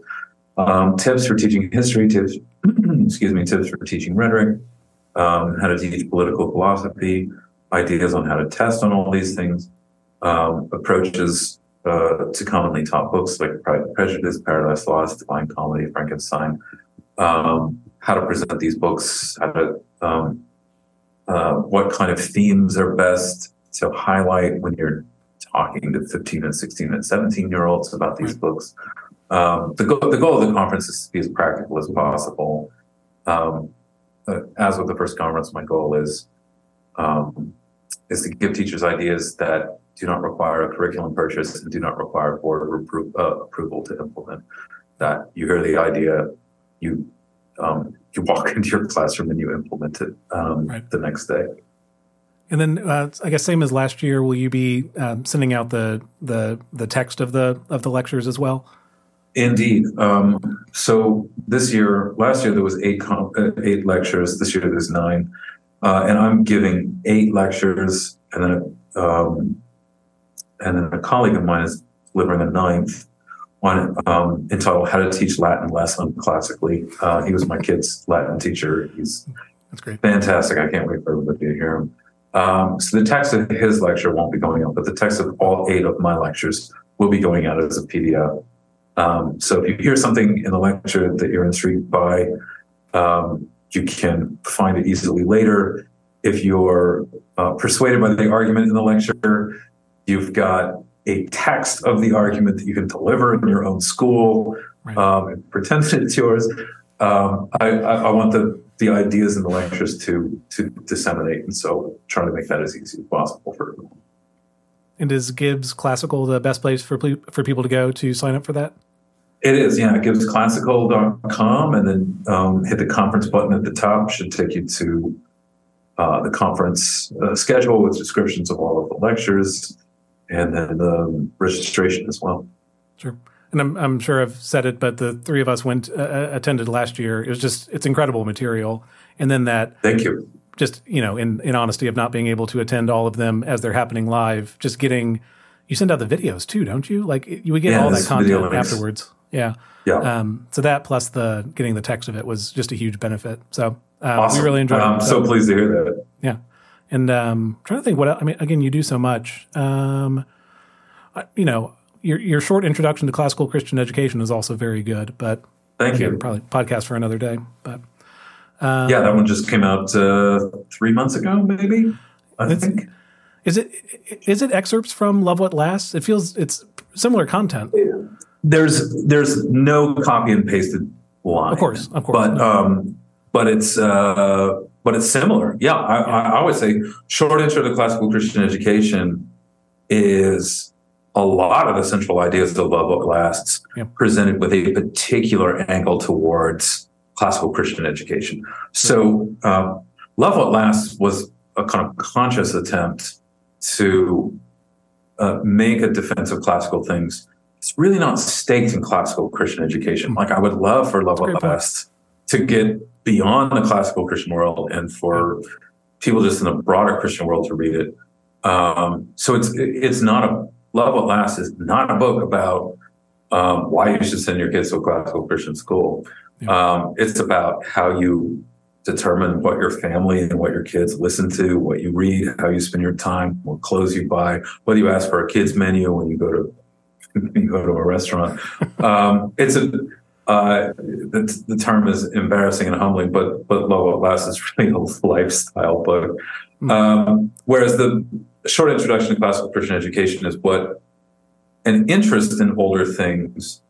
um, tips for teaching history, tips, excuse me, tips for teaching rhetoric, um, how to teach political philosophy, ideas on how to test on all these things, um, approaches uh, to commonly taught books like Pride and Prejudice, Paradise Lost, Divine Comedy, Frankenstein, um, how to present these books, how to um, uh, what kind of themes are best to highlight when you're talking to 15 and 16 and 17 year olds about these books. Um, the, go- the goal of the conference is to be as practical as possible. Um, uh, as with the first conference, my goal is um, is to give teachers ideas that do not require a curriculum purchase and do not require board repro- uh, approval to implement. That you hear the idea, you um, you walk into your classroom and you implement it um, Right. the next day. And then uh, I guess same as last year, will you be um, sending out the the the text of the of the lectures as well? Indeed. Um, so this year, last year there was eight com- uh, eight lectures. This year there's nine, uh, and I'm giving eight lectures, and then um, and then a colleague of mine is delivering a ninth one um, entitled "How to Teach Latin Less Unclassically." Uh, he was my kid's Latin teacher. He's That's great. fantastic. I can't wait for everybody to hear him. Um, so the text of his lecture won't be going out, but the text of all eight of my lectures will be going out as a PDF. Um, so if you hear something in the lecture that you're intrigued by, um, you can find it easily later. If you're uh, persuaded by the argument in the lecture, you've got a text of the argument that you can deliver in your own school Right. um, and pretend that it's yours. Um, I, I, want the, the ideas in the lectures to to disseminate, and so trying to make that as easy as possible for everyone. And is Gibbs Classical the best place for for people to go to sign up for that? It is, yeah. GibbsClassical.com, and then um, hit the conference button at the top. Should take you to uh, the conference uh, schedule with descriptions of all of the lectures. And then the registration as well. Sure. And I'm, I'm sure I've said it, but the three of us went uh, uh, attended last year. It was just it's incredible material, and then that. Thank you. Just you know, in in honesty of not being able to attend all of them as they're happening live, just getting you send out the videos too, don't you? Like you would get yeah, all that content afterwards. Yeah. Yeah. Um, so that plus the getting the text of it was just a huge benefit. So um, awesome. we really enjoyed I'm it. so, so pleased to hear that. Yeah. And um, trying to think what I mean. Again, you do so much. Um, you know, your your short introduction to classical Christian education is also very good. But thank again, you. Probably podcast for another day. But um, yeah, that one just came out uh, three months ago, maybe. I think. Is it is it excerpts from Love What Lasts? It feels it's similar content. There's there's no copy and pasted line. Of course, of course. But um, but it's uh, but it's similar. Yeah, I, yeah. I always say short intro to classical Christian education is a lot of the central ideas of Love What Lasts yeah. presented with a particular angle towards classical Christian education. So, um, Love What Lasts was a kind of conscious attempt to uh, make a defense of classical things. It's really not staked in classical Christian education. Like I would love for Love What Lasts to get beyond the classical Christian world and for people just in the broader Christian world to read it. Um, so it's it's not a Love What Lasts is not a book about um, why you should send your kids to a classical Christian school. Yeah. Um, it's about how you determine what your family and what your kids listen to, what you read, how you spend your time, what clothes you buy, whether you ask for a kids menu when you go to when you go to a restaurant. Um, it's a uh, the, the, term is embarrassing and humbling, but but Love What Lasts is really a lifestyle book. Hmm. Um, whereas the short introduction to classical Christian education is what an interest in older things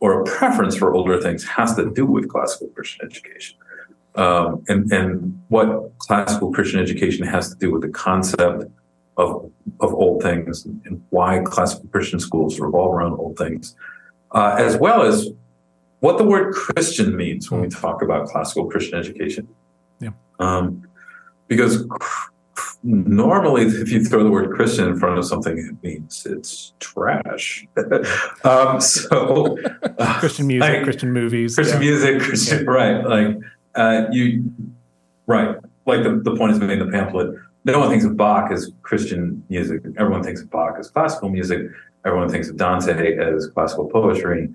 or a preference for older things has to do with classical Christian education. Um, and, and what classical Christian education has to do with the concept of, of old things and why classical Christian schools revolve around old things, uh, as well as what the word Christian means when we talk about classical Christian education. Yeah. Um, because normally if you throw the word Christian in front of something, it means it's trash. um, so Christian music, like, Christian movies, Christian yeah. music, Christian, yeah. right. Like uh, you, right. Like the, the point is made in the pamphlet. No one thinks of Bach as Christian music. Everyone thinks of Bach as classical music. Everyone thinks of Dante as classical poetry.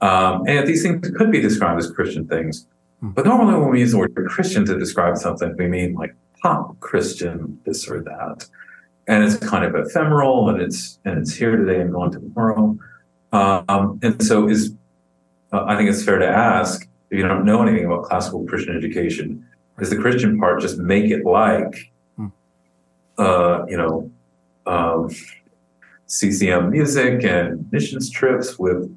Um, and these things could be described as Christian things. Hmm. But normally when we use the word Christian to describe something, we mean like pop Christian, this or that. And it's kind of ephemeral and it's and it's here today and gone tomorrow. Um, and so is uh, I think it's fair to ask if you don't know anything about classical Christian education, is the Christian part just make it like, hmm. uh, you know, um, CCM music and missions trips with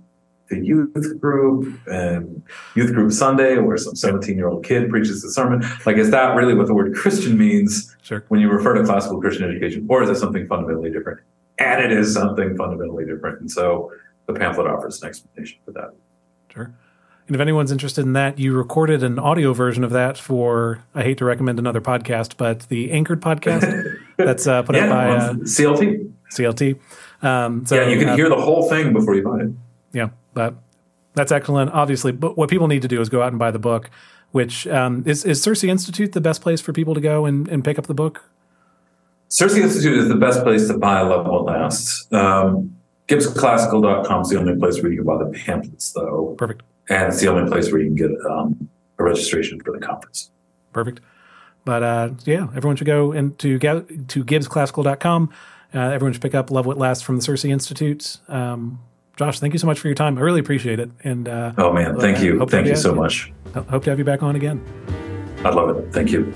the youth group and youth group Sunday, where some 17 year old kid preaches the sermon. Like, is that really what the word Christian means sure. when you refer to classical Christian education? Or is it something fundamentally different? And it is something fundamentally different. And so the pamphlet offers an explanation for that. Sure. And if anyone's interested in that, you recorded an audio version of that for, I hate to recommend another podcast, but the Anchored podcast that's uh, put yeah, up by uh, CLT. CLT. Um, so, yeah, you can uh, hear the whole thing before you buy it. Yeah, but that's excellent. Obviously, but what people need to do is go out and buy the book. Which um, is is Circe Institute the best place for people to go and, and pick up the book? Circe Institute is the best place to buy Love What Lasts. Um, GibbsClassical.com is the only place where you can buy the pamphlets, though. Perfect and it's the only place where you can get um, a registration for the conference. Perfect. But uh, yeah, everyone should go into to gibbsclassical.com. Uh, everyone should pick up Love What Lasts from the Circe Institute. Um, Josh, thank you so much for your time. I really appreciate it. And uh, oh man, thank you, thank you so much. Hope to have you back on again. I'd love it. Thank you.